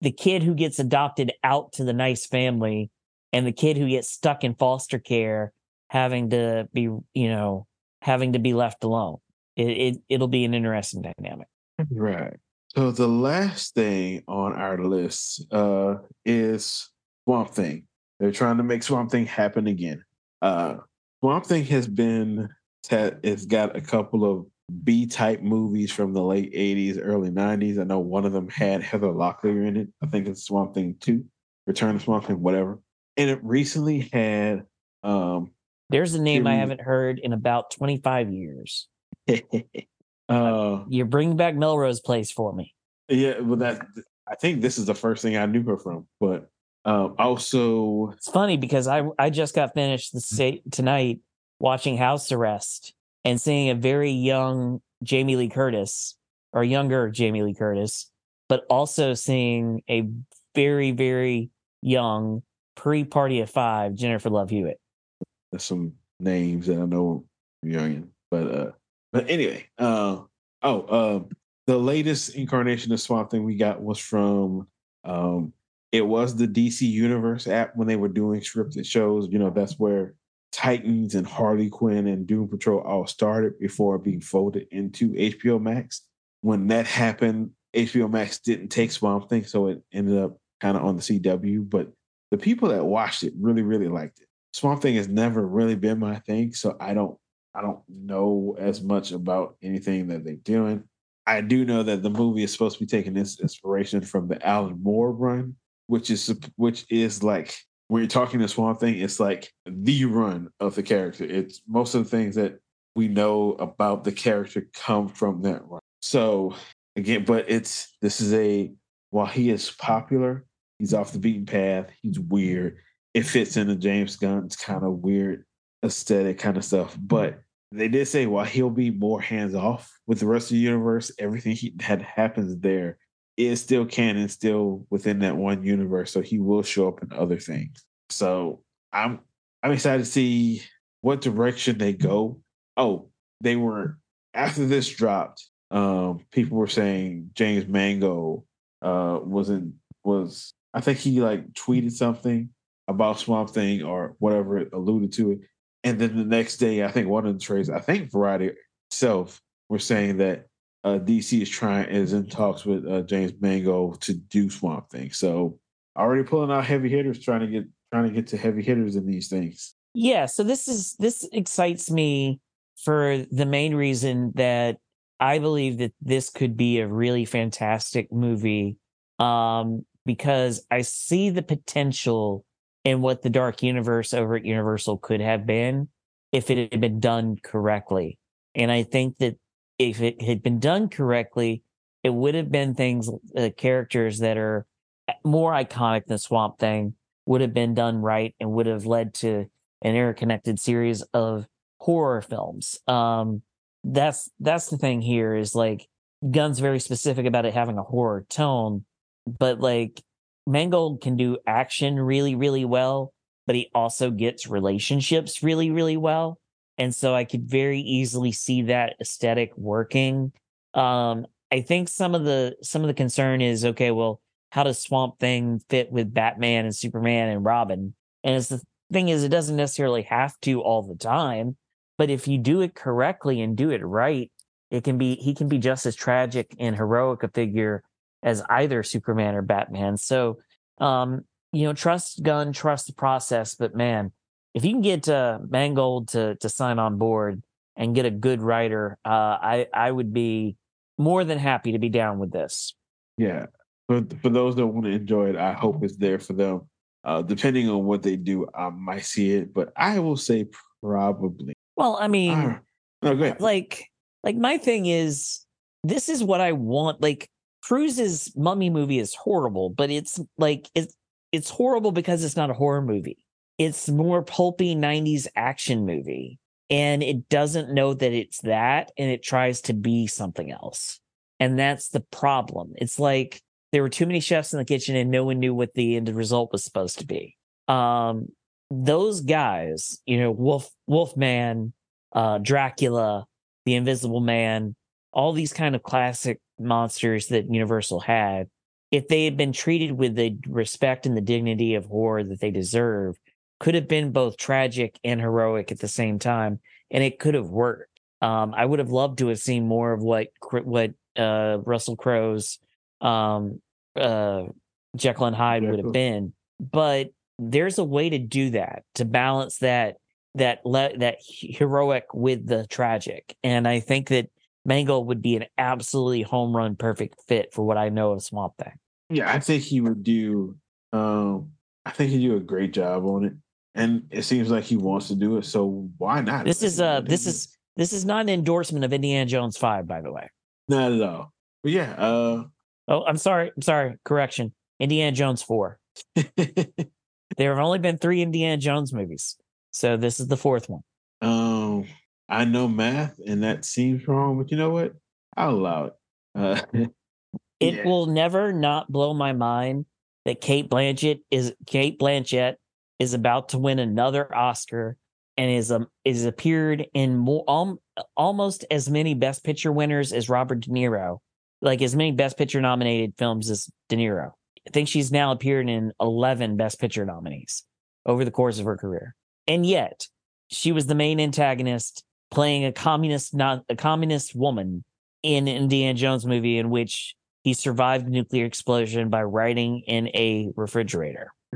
the kid who gets adopted out to the nice family and the kid who gets stuck in foster care having to be you know having to be left alone. It, it it'll be an interesting dynamic. Right so the last thing on our list uh is swamp thing they're trying to make swamp thing happen again uh swamp thing has been it's got a couple of B type movies from the late 80s, early 90s. I know one of them had Heather Locklear in it. I think it's Swamp Thing 2, Return of Swamp Thing, whatever. And it recently had. um There's a name I haven't heard in about 25 years. uh, you bring back Melrose Place for me. Yeah, well, that I think this is the first thing I knew her from, but um, also it's funny because I I just got finished the state tonight watching House Arrest and seeing a very young Jamie Lee Curtis or younger Jamie Lee Curtis, but also seeing a very, very young pre party of five Jennifer Love Hewitt. There's some names that I know young, but uh, but anyway, uh, oh, uh, the latest incarnation of Swamp Thing we got was from um, it was the DC Universe app when they were doing scripted shows. You know, that's where Titans and Harley Quinn and Doom Patrol all started before being folded into HBO Max. When that happened, HBO Max didn't take Swamp Thing, so it ended up kind of on the CW. But the people that watched it really, really liked it. Swamp Thing has never really been my thing, so I don't I don't know as much about anything that they're doing. I do know that the movie is supposed to be taking this inspiration from the Alan Moore run, which is which is like when you're talking to Swamp Thing, it's like the run of the character. It's most of the things that we know about the character come from that run. So again, but it's this is a while he is popular, he's off the beaten path. He's weird. It fits into James Gunn's kind of weird aesthetic kind of stuff. But they did say while he'll be more hands off with the rest of the universe, everything he, that happens there is still canon, still within that one universe. So he will show up in other things. So I'm I'm excited to see what direction they go. Oh, they were after this dropped. Um, people were saying James Mangold uh wasn't was I think he like tweeted something about Swamp Thing or whatever alluded to it. And then the next day, I think one of the trades, I think Variety itself were saying that uh, DC is trying is in talks with uh, James Mangold to do Swamp Thing. So already pulling out heavy hitters, trying to get trying to get to heavy hitters in these things. Yeah, so this is this excites me for the main reason that I believe that this could be a really fantastic movie um, because I see the potential in what the Dark Universe over at Universal could have been if it had been done correctly. And I think that if it had been done correctly, it would have been things, uh, characters that are more iconic than Swamp Thing would have been done right and would have led to an interconnected series of horror films. Um, that's that's the thing here is like Gunn's very specific about it having a horror tone, but like Mangold can do action really, really well, but he also gets relationships really, really well. And so I could very easily see that aesthetic working. Um, I think some of the some of the concern is okay, well, how does Swamp Thing fit with Batman and Superman and Robin? And it's the thing is, it doesn't necessarily have to all the time, but if you do it correctly and do it right, it can be he can be just as tragic and heroic a figure as either Superman or Batman. So, um, you know, trust Gunn, trust the process. But man, if you can get uh, Mangold to to sign on board and get a good writer, uh, I I would be more than happy to be down with this. Yeah, for for those that want to enjoy it, I hope it's there for them. Uh, depending on what they do, I might see it, but I will say probably. Well, I mean, uh, no, like, like my thing is, this is what I want. Like, Cruise's mummy movie is horrible, but it's like it's it's horrible because it's not a horror movie. It's more pulpy 90s action movie. And it doesn't know that it's that and it tries to be something else. And that's the problem. It's like there were too many chefs in the kitchen and no one knew what the end result was supposed to be. Um, those guys, you know, Wolf Wolfman, uh, Dracula, the Invisible Man, all these kind of classic monsters that Universal had, if they had been treated with the respect and the dignity of horror that they deserve, could have been both tragic and heroic at the same time, and it could have worked. Um, I would have loved to have seen more of what what uh, Russell Crowe's um, uh, Jekyll and Hyde would have been, but there's a way to do that to balance that that le- that heroic with the tragic, and I think that Mangold would be an absolutely home run perfect fit for what I know of Swamp Thing. Yeah, I think he would do. Um, I think he'd do a great job on it, and it seems like he wants to do it. So why not? This is uh, this is this is not an endorsement of Indiana Jones Five, by the way. Not at all. But yeah. Uh, oh, I'm sorry. I'm sorry. Correction. Indiana Jones Four. there have only been three Indiana Jones movies, so this is the fourth one. Um, I know math, and that seems wrong, but you know what? I'll allow it. Uh, it yeah. will never not blow my mind that Cate Blanchett is Cate Blanchett is about to win another Oscar and is um is appeared in more um, almost as many Best Picture winners as Robert De Niro, like as many Best Picture nominated films as De Niro. I think she's now appeared in eleven Best Picture nominees over the course of her career, and yet she was the main antagonist playing a communist not a communist woman in Indiana Jones movie in which he survived a nuclear explosion by writing in a refrigerator.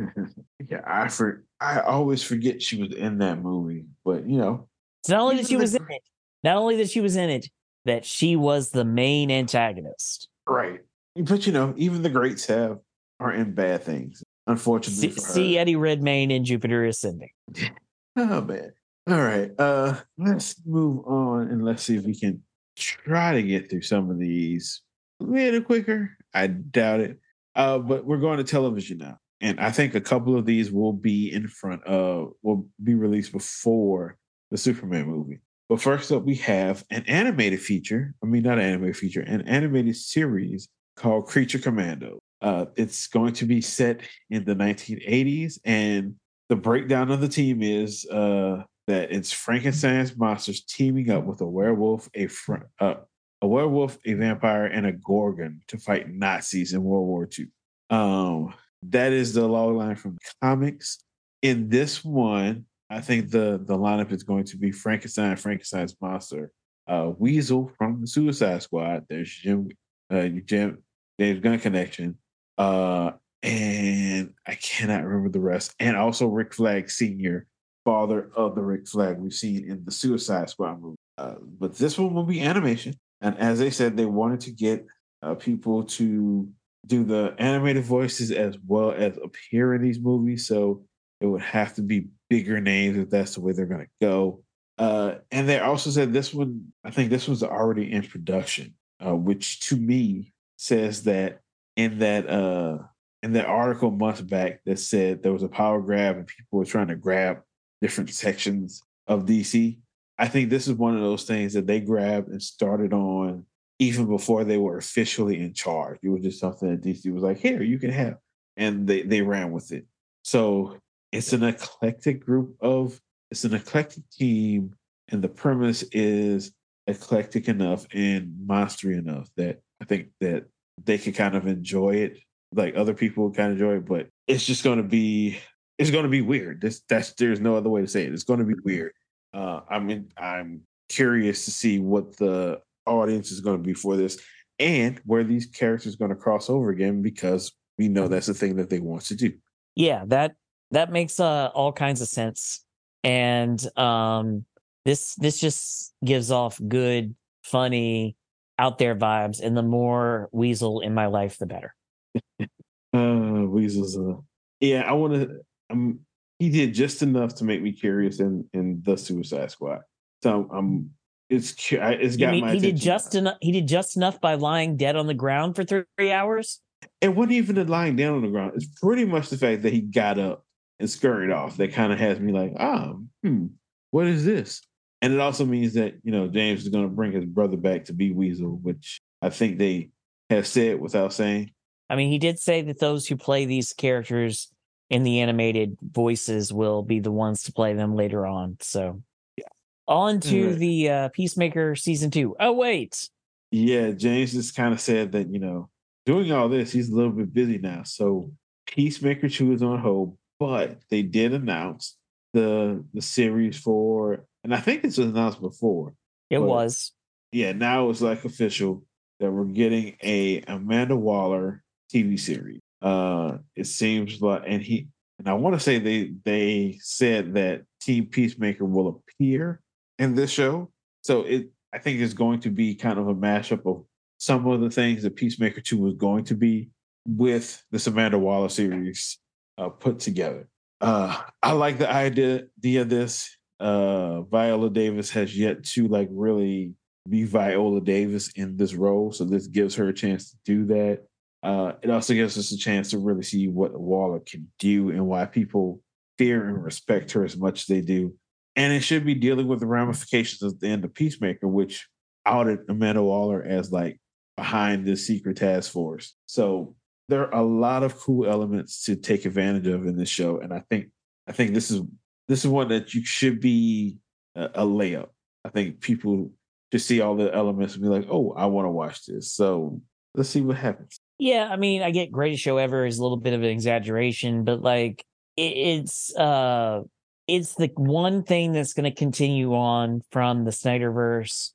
yeah, I for I always forget she was in that movie, but you know, It's not only that she was in it, not only that she was in it, that she was the main antagonist. Right. But you know, even the greats have are in bad things. Unfortunately, see, see Eddie Redmayne in Jupiter Ascending. oh man. All right. Uh let's move on and let's see if we can try to get through some of these a little quicker. I doubt it. Uh, but we're going to television now. And I think a couple of these will be in front of will be released before the Superman movie. But first up, we have an animated feature. I mean, not an animated feature, an animated series called Creature Commando. Uh, it's going to be set in the 1980s, and the breakdown of the team is uh, that it's Frankenstein's monsters teaming up with a werewolf, a fr- uh, a werewolf, a vampire, and a gorgon to fight Nazis in World War II. Um, that is the log line from the comics. In this one, I think the the lineup is going to be Frankenstein, Frankenstein's monster, uh, Weasel from the Suicide Squad. There's Jim, uh, Jim, James Gunn connection, uh, and I cannot remember the rest. And also Rick Flag Senior, father of the Rick Flag we've seen in the Suicide Squad movie. Uh, but this one will be animation, and as they said, they wanted to get uh, people to do the animated voices as well as appear in these movies. So it would have to be bigger names if that's the way they're going to go. Uh, and they also said this one, I think this one's already in production, uh, which to me says that in that uh, in that article months back that said there was a power grab and people were trying to grab different sections of DC. I think this is one of those things that they grabbed and started on even before they were officially in charge. It was just something that DC was like, here, you can have. And they, they ran with it. So it's an eclectic group of, it's an eclectic team. And the premise is eclectic enough and monstery enough that I think that they could kind of enjoy it. Like other people kind of enjoy it, but it's just going to be, it's going to be weird. This, that's, there's no other way to say it. It's going to be weird. Uh, I mean, I'm curious to see what the audience is going to be for this and where these characters are going to cross over again because we know that's the thing that they want to do. Yeah, that that makes uh, all kinds of sense. And um this this just gives off good, funny, out there vibes. And the more Weasel in my life, the better. uh Weasel's uh yeah, I want to um he did just enough to make me curious in in the Suicide Squad. So I'm it's it's got mean, my. He did just enough. He did just enough by lying dead on the ground for three hours. It wasn't even the lying down on the ground. It's pretty much the fact that he got up and scurried off that kind of has me like, ah, hmm, what is this? And it also means that you know James is going to bring his brother back to be Weasel, which I think they have said without saying. I mean, he did say that those who play these characters in the animated voices will be the ones to play them later on. So yeah. on to right. the uh, Peacemaker season two. Oh, wait. Yeah, James just kind of said that, you know, doing all this, he's a little bit busy now. So Peacemaker 2 is on hold, but they did announce the the series for, and I think this was announced before. It was. Yeah, now it's like official that we're getting a Amanda Waller TV series. Uh it seems like and he and I want to say they they said that Team Peacemaker will appear in this show. So it I think is going to be kind of a mashup of some of the things that Peacemaker 2 was going to be with the Amanda Waller series uh, put together. Uh, I like the idea of this. Uh, Viola Davis has yet to like really be Viola Davis in this role, so this gives her a chance to do that. Uh, it also gives us a chance to really see what Waller can do and why people fear and respect her as much as they do and it should be dealing with the ramifications of the end of Peacemaker, which outed Amanda Waller as like behind this secret task force. So there are a lot of cool elements to take advantage of in this show, and I think I think this is this is one that you should be a, a layup. I think people just see all the elements and be like, "Oh, I want to watch this." So let's see what happens. Yeah, I mean, I get greatest show ever is a little bit of an exaggeration, but like it, it's uh it's the one thing that's going to continue on from the Snyderverse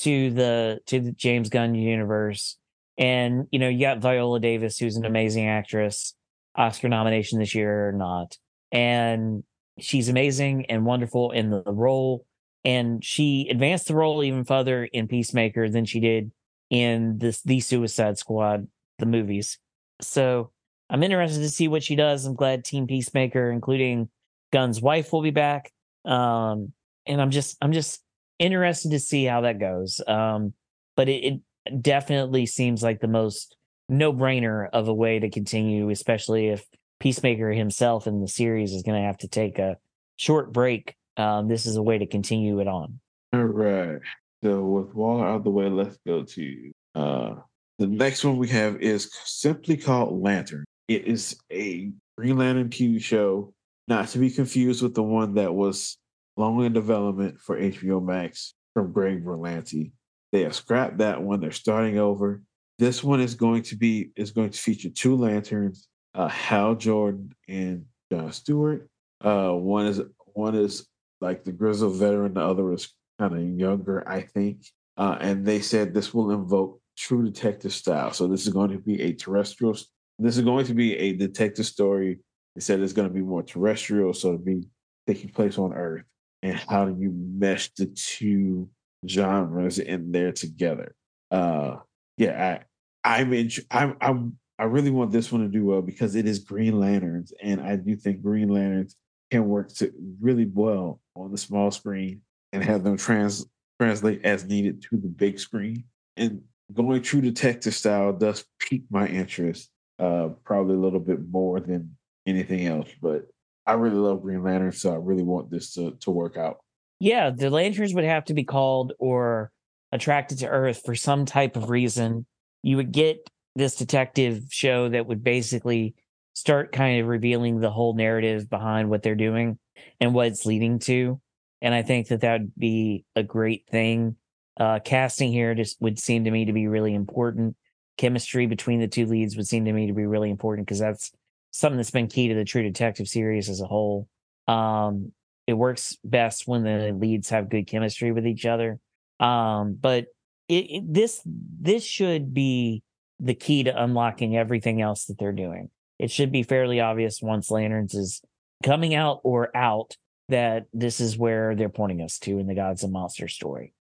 to the to the James Gunn universe. And you know, you got Viola Davis, who's an amazing actress, Oscar nomination this year or not, and she's amazing and wonderful in the role. and she advanced the role even further in Peacemaker than she did in this the Suicide Squad, the movies. So I'm interested to see what she does. I'm glad Team Peacemaker, including Gunn's wife, will be back. Um, and I'm just I'm just interested to see how that goes. Um, but it, it definitely seems like the most no brainer of a way to continue, especially if Peacemaker himself in the series is going to have to take a short break. Um, this is a way to continue it on. All right. So with Waller out of the way, let's go to uh, the next one we have is simply called Lantern. It is a Green Lantern TV show, not to be confused with the one that was long in development for HBO Max from Greg Berlanti. They have scrapped that one. They're starting over. This one is going to be is going to feature two lanterns, uh, Hal Jordan and John Stewart. Uh, one is one is like the grizzled veteran, the other is kind of younger, I think. Uh, and they said this will invoke true detective style. So this is going to be a terrestrial. This is going to be a detective story. They said it's going to be more terrestrial, so to be taking place on Earth. And how do you mesh the two genres in there together. Uh, yeah, I, I'm in. I'm, I'm. I really want this one to do well because it is Green Lanterns, and I do think Green Lanterns can work to really well on the small screen and have them trans translate as needed to the big screen. And going true detective style does pique my interest, uh, probably a little bit more than anything else. But I really love Green Lantern, so I really want this to to work out yeah, the lanterns would have to be called or attracted to Earth for some type of reason. You would get this detective show that would basically start kind of revealing the whole narrative behind what they're doing and what it's leading to. And I think that that would be a great thing. Uh, casting here just would seem to me to be really important. Chemistry between the two leads would seem to me to be really important because that's something that's been key to the True Detective series as a whole. Um, it works best when the leads have good chemistry with each other. Um, but it, it, this this should be the key to unlocking everything else that they're doing. It should be fairly obvious once Lanterns is coming out or out that this is where they're pointing us to in the Gods and Monsters story.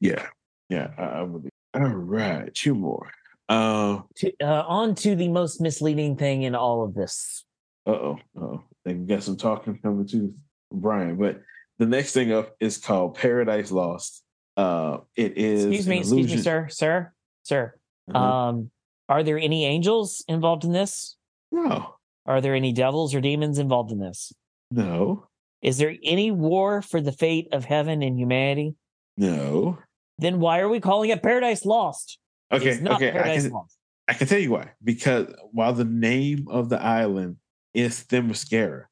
Yeah, yeah, I, I believe. All right, two more. Uh, to, uh, on to the most misleading thing in all of this. Uh oh, oh, they got some talking coming too. Brian. But the next thing up is called Paradise Lost. Uh, it is. Excuse me, excuse me, sir, sir, sir. Uh-huh. Um, are there any angels involved in this? No. Are there any devils or demons involved in this? No. Is there any war for the fate of heaven and humanity? No. Then why are we calling it Paradise Lost? Okay. it's okay. Paradise I can, Lost. I can tell you why. Because while the name of the island is Themyscira,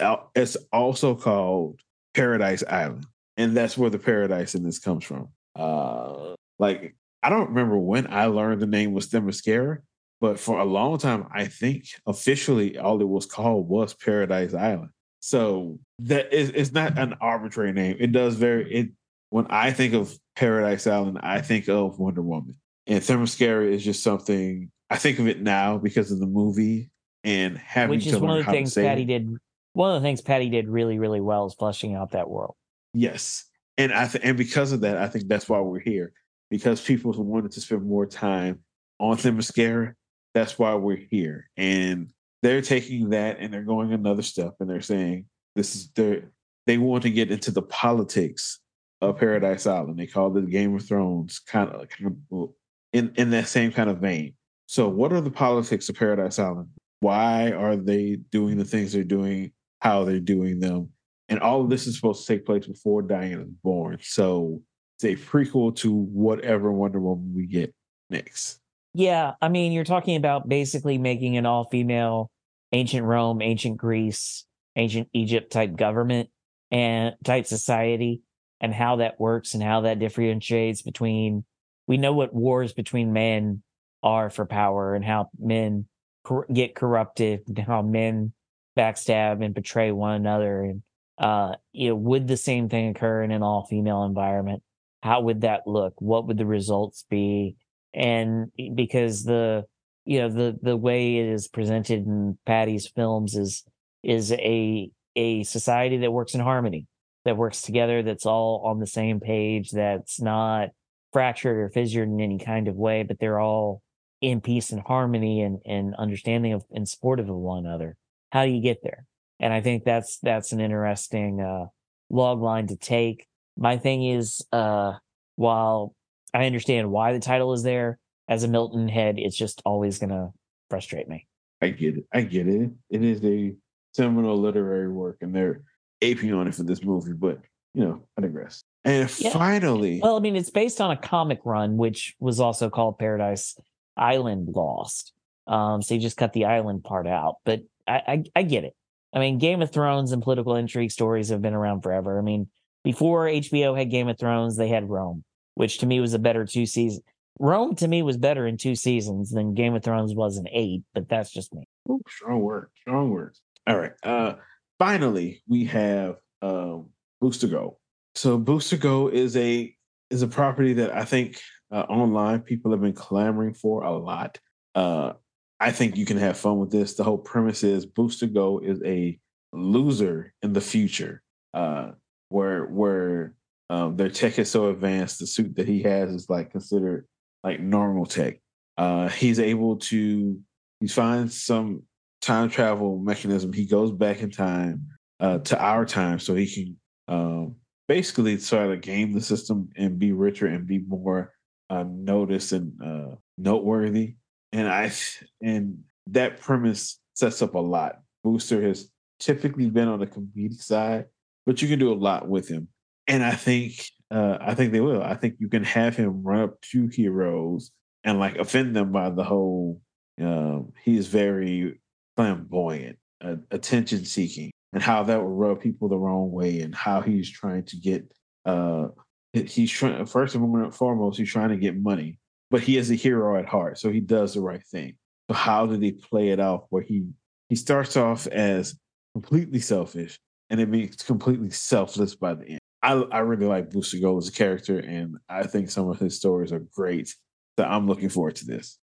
out, it's also called Paradise Island, and that's where the paradise in this comes from. Uh, like I don't remember when I learned the name was Themyscira, but for a long time, I think officially all it was called was Paradise Island. So that is it's not an arbitrary name. It does very it when I think of Paradise Island, I think of Wonder Woman. And Themyscira is just something I think of it now because of the movie and having which is one of the things Patty did one of the things Patty did really, really well is fleshing out that world. Yes, and I th- and because of that, I think that's why we're here because people wanted to spend more time on Themyscira. That's why we're here, and they're taking that and they're going another step, and they're saying this is their they want to get into the politics of Paradise Island. They call it Game of Thrones, kind of, kind of in in that same kind of vein. So, what are the politics of Paradise Island? Why are they doing the things they're doing? how they're doing them. And all of this is supposed to take place before Diana is born. So it's a prequel to whatever Wonder Woman we get next. Yeah. I mean, you're talking about basically making an all female ancient Rome, ancient Greece, ancient Egypt type government and type society and how that works and how that differentiates between we know what wars between men are for power and how men cor- get corrupted and how men backstab and betray one another and uh you know would the same thing occur in an all female environment? How would that look? What would the results be? And because the you know the the way it is presented in patty's films is is a a society that works in harmony that works together, that's all on the same page, that's not fractured or fissured in any kind of way, but they're all in peace and harmony and, and understanding of and supportive of one another. How do you get there? And I think that's that's an interesting uh, log line to take. My thing is, uh, while I understand why the title is there, as a Milton head, it's just always going to frustrate me. I get it. I get it. It is a seminal literary work, and they're aping on it for this movie. But you know, I digress. And yeah. finally, well, I mean, it's based on a comic run, which was also called Paradise Island Lost. Um, so you just cut the island part out, but I, I, I get it. I mean, Game of Thrones and political intrigue stories have been around forever. I mean, before HBO had Game of Thrones, they had Rome, which to me was a better two season. Rome to me was better in two seasons than Game of Thrones was in eight, but that's just me. Ooh, strong word, strong words. All right. Uh, finally, we have um, Booster Gold. So Booster Gold is a is a property that I think uh, online people have been clamoring for a lot. Uh, I think you can have fun with this. The whole premise is Booster Gold is a loser in the future, uh, where where um, their tech is so advanced. The suit that he has is like considered like normal tech. Uh, he's able to he finds some time travel mechanism. He goes back in time uh, to our time so he can um, basically sort of game the system and be richer and be more uh, noticed and uh, noteworthy. And I and that premise sets up a lot. Booster has typically been on the comedic side, but you can do a lot with him. And I think uh, I think they will. I think you can have him run up to heroes and like offend them by the whole. Um, he's very flamboyant, uh, attention seeking, and how that will rub people the wrong way, and how he's trying to get. Uh, he's trying first and foremost, he's trying to get money, but he is a hero at heart, so he does the right thing. So how did he play it off? Where he he starts off as completely selfish, and it means completely selfless by the end. I, I really like Booster Gold as a character, and I think some of his stories are great. So I'm looking forward to this.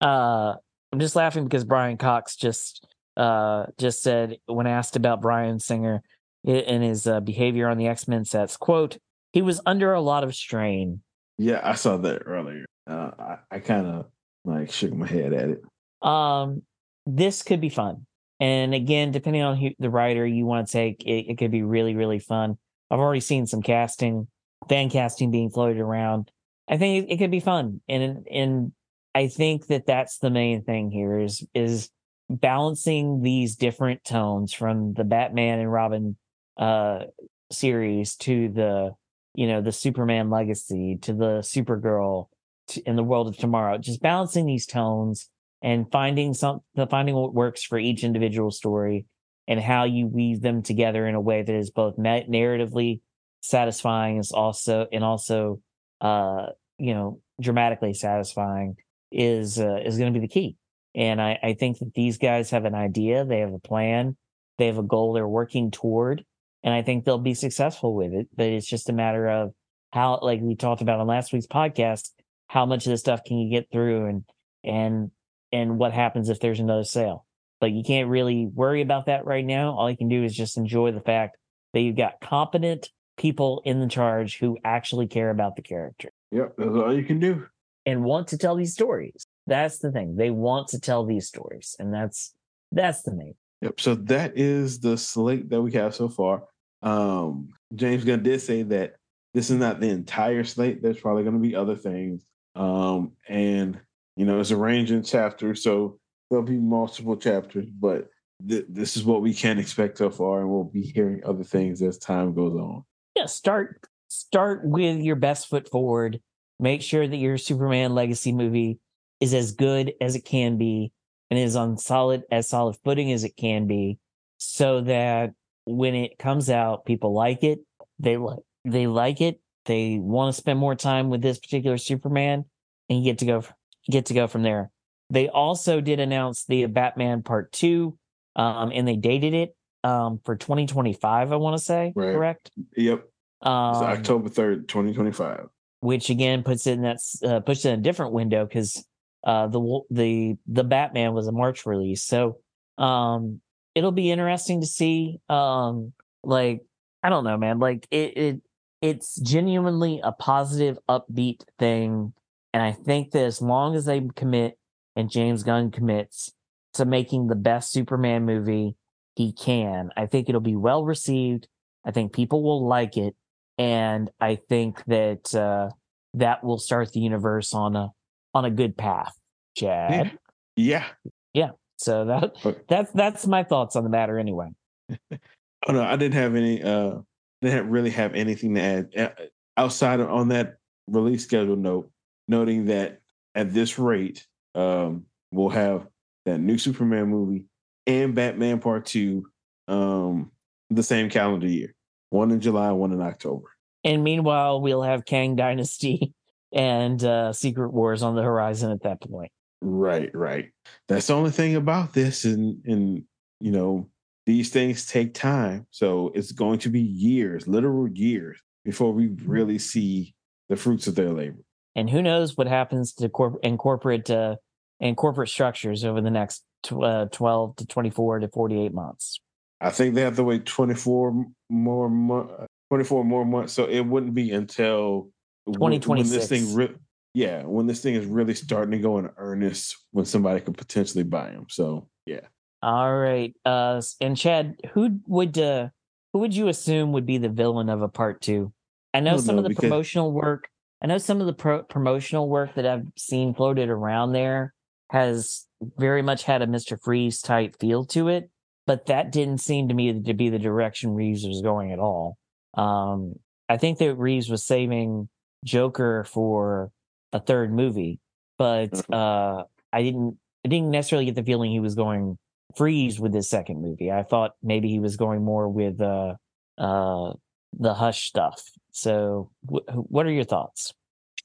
Uh, I'm just laughing because Brian Cox just uh, just said when asked about Bryan Singer and his uh, behavior on the X Men sets, "quote He was under a lot of strain." Yeah, I saw that earlier. Uh, I, I kind of like shook my head at it. Um, this could be fun, and again, depending on who, the writer you want to take, it, it could be really, really fun. I've already seen some casting, fan casting being floated around. I think it, it could be fun, and and I think that that's the main thing here is is balancing these different tones from the Batman and Robin uh series to the you know the Superman legacy to the Supergirl to, in the world of tomorrow. Just balancing these tones and finding some finding what works for each individual story and how you weave them together in a way that is both narratively satisfying is also and also uh you know dramatically satisfying is uh, is going to be the key and I, I think that these guys have an idea they have a plan they have a goal they're working toward and i think they'll be successful with it but it's just a matter of how like we talked about on last week's podcast how much of this stuff can you get through and and and what happens if there's another sale but you can't really worry about that right now. All you can do is just enjoy the fact that you've got competent people in the charge who actually care about the character. Yep, that's all you can do. And want to tell these stories. That's the thing. They want to tell these stories. And that's that's the main. Yep. So that is the slate that we have so far. Um James Gunn did say that this is not the entire slate. There's probably going to be other things. Um, and you know, it's a range in chapters. So there'll be multiple chapters, but th- this is what we can expect so far, and we'll be hearing other things as time goes on. Yeah, start start with your best foot forward. Make sure that your Superman legacy movie is as good as it can be and is on solid as solid footing as it can be, so that when it comes out, people like it. They like they like it. They want to spend more time with this particular Superman, and you get to go get to go from there. They also did announce the Batman Part Two, um, and they dated it um, for 2025. I want to say, right. correct? Yep. Um, October 3rd, 2025. Which again puts it in that uh, puts it in a different window because uh, the the the Batman was a March release, so um, it'll be interesting to see um, like I don't know, man. Like it, it it's genuinely a positive, upbeat thing. And I think that as long as they commit and James Gunn commits to making the best Superman movie he can, I think it'll be well received. I think people will like it. And I think that uh, that will start the universe on a on a good path. Chad. Yeah. Yeah. So that that's that's my thoughts on the matter anyway. oh no, I didn't have any uh didn't really have anything to add uh, outside of on that release schedule note, noting that at this rate, um, we'll have that new Superman movie and Batman Part Two um, the same calendar year. One in July, one in October. And meanwhile, we'll have Kang Dynasty and uh, Secret Wars on the horizon at that point. Right, right. That's the only thing about this, and and you know these things take time, so it's going to be years, literal years, before we really see the fruits of their labor. And who knows what happens to corp- in corporate uh, in corporate structures over the next tw- uh, twelve to twenty four to forty eight months. I think they have to wait twenty four more months. 24 more months so it wouldn't be until 2026 when this thing re- yeah, when this thing is really starting to go in earnest, when somebody could potentially buy them. So yeah. All right. Uh, and Chad, who would uh, who would you assume would be the villain of a part two? I know some know, of the because... promotional work. I know some of the pro- promotional work that I've seen floated around there has very much had a Mister Freeze type feel to it, but that didn't seem to me to be the direction Reeves was going at all. Um, I think that Reeves was saving Joker for a third movie, but mm-hmm. uh, I didn't I didn't necessarily get the feeling he was going freeze with this second movie. I thought maybe he was going more with uh, uh, the hush stuff. So, what are your thoughts?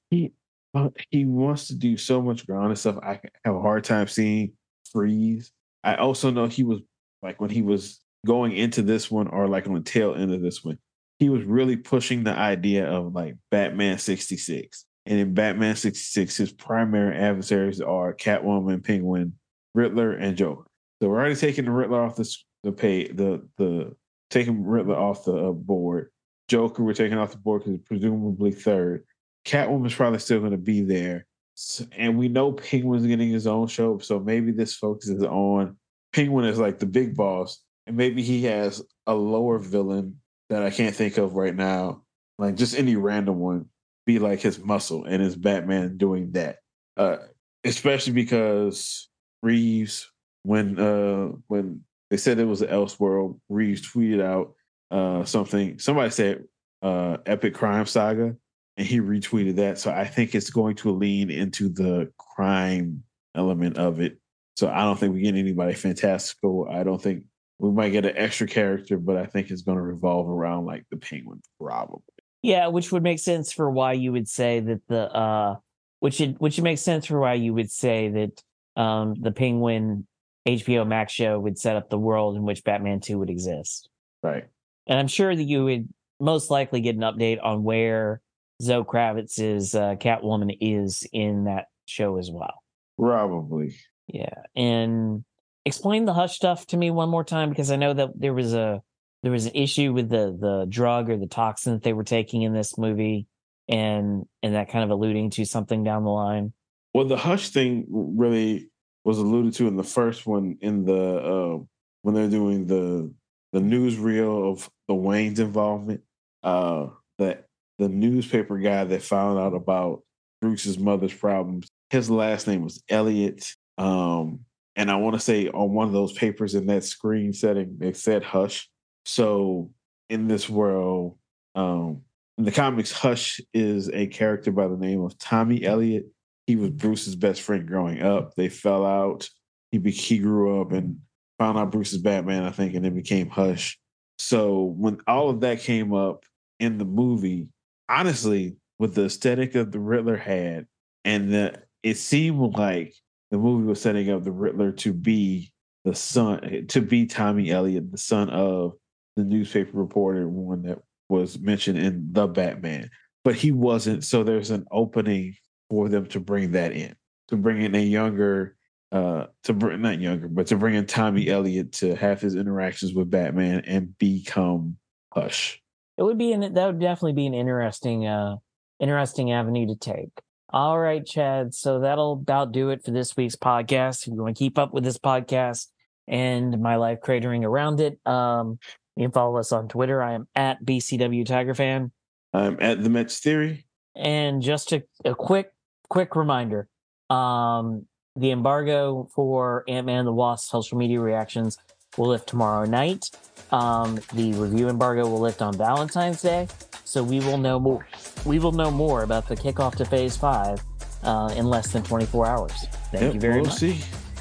He uh, he wants to do so much grounded stuff. I have a hard time seeing freeze. I also know he was like when he was going into this one, or like on the tail end of this one, he was really pushing the idea of like Batman sixty six and in Batman 66, his primary adversaries are Catwoman, Penguin, Riddler, and Joker. So we're already taking the Riddler off the the pay the the taking Riddler off the uh, board. Joker we're taking off the board because presumably third. Catwoman's probably still going to be there, so, and we know Penguin's getting his own show. So maybe this focuses on Penguin as like the big boss, and maybe he has a lower villain that I can't think of right now, like just any random one be like his muscle and his Batman doing that. Uh, especially because Reeves, when uh, when they said it was an Elseworld, Reeves tweeted out uh, something. Somebody said uh, "Epic Crime Saga," and he retweeted that. So I think it's going to lean into the crime element of it. So I don't think we get anybody fantastical. I don't think we might get an extra character, but I think it's going to revolve around like the Penguin, probably. Yeah, which would make sense for why you would say that the uh which it which makes sense for why you would say that um the Penguin HBO Max show would set up the world in which Batman 2 would exist. Right. And I'm sure that you would most likely get an update on where Zoe Kravitz's uh, Catwoman is in that show as well. Probably. Yeah. And explain the hush stuff to me one more time because I know that there was a there was an issue with the the drug or the toxin that they were taking in this movie and and that kind of alluding to something down the line well the hush thing really was alluded to in the first one in the uh, when they're doing the the newsreel of the wayne's involvement uh that the newspaper guy that found out about bruce's mother's problems his last name was elliot um and i want to say on one of those papers in that screen setting it said hush so in this world, um, in the comics, Hush is a character by the name of Tommy Elliot. He was Bruce's best friend growing up. They fell out. He be- he grew up and found out Bruce's Batman, I think, and then became Hush. So when all of that came up in the movie, honestly, with the aesthetic of the Riddler had, and the it seemed like the movie was setting up the Riddler to be the son, to be Tommy Elliot, the son of the newspaper reporter one that was mentioned in the Batman, but he wasn't. So there's an opening for them to bring that in, to bring in a younger, uh, to bring not younger, but to bring in Tommy Elliot to have his interactions with Batman and become Hush. it would be an that would definitely be an interesting uh interesting avenue to take. All right, Chad. So that'll about do it for this week's podcast. If you want to keep up with this podcast and my life cratering around it, um, you can follow us on Twitter. I am at BCW Tiger Fan. I'm at the Mets Theory. And just a, a quick, quick reminder: um, the embargo for Ant Man and the Wasp social media reactions will lift tomorrow night. Um, the review embargo will lift on Valentine's Day, so we will know more. We will know more about the kickoff to Phase Five uh, in less than 24 hours. Thank Yep, you very much. we'll much. see.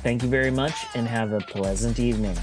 Thank you very much, and have a pleasant evening.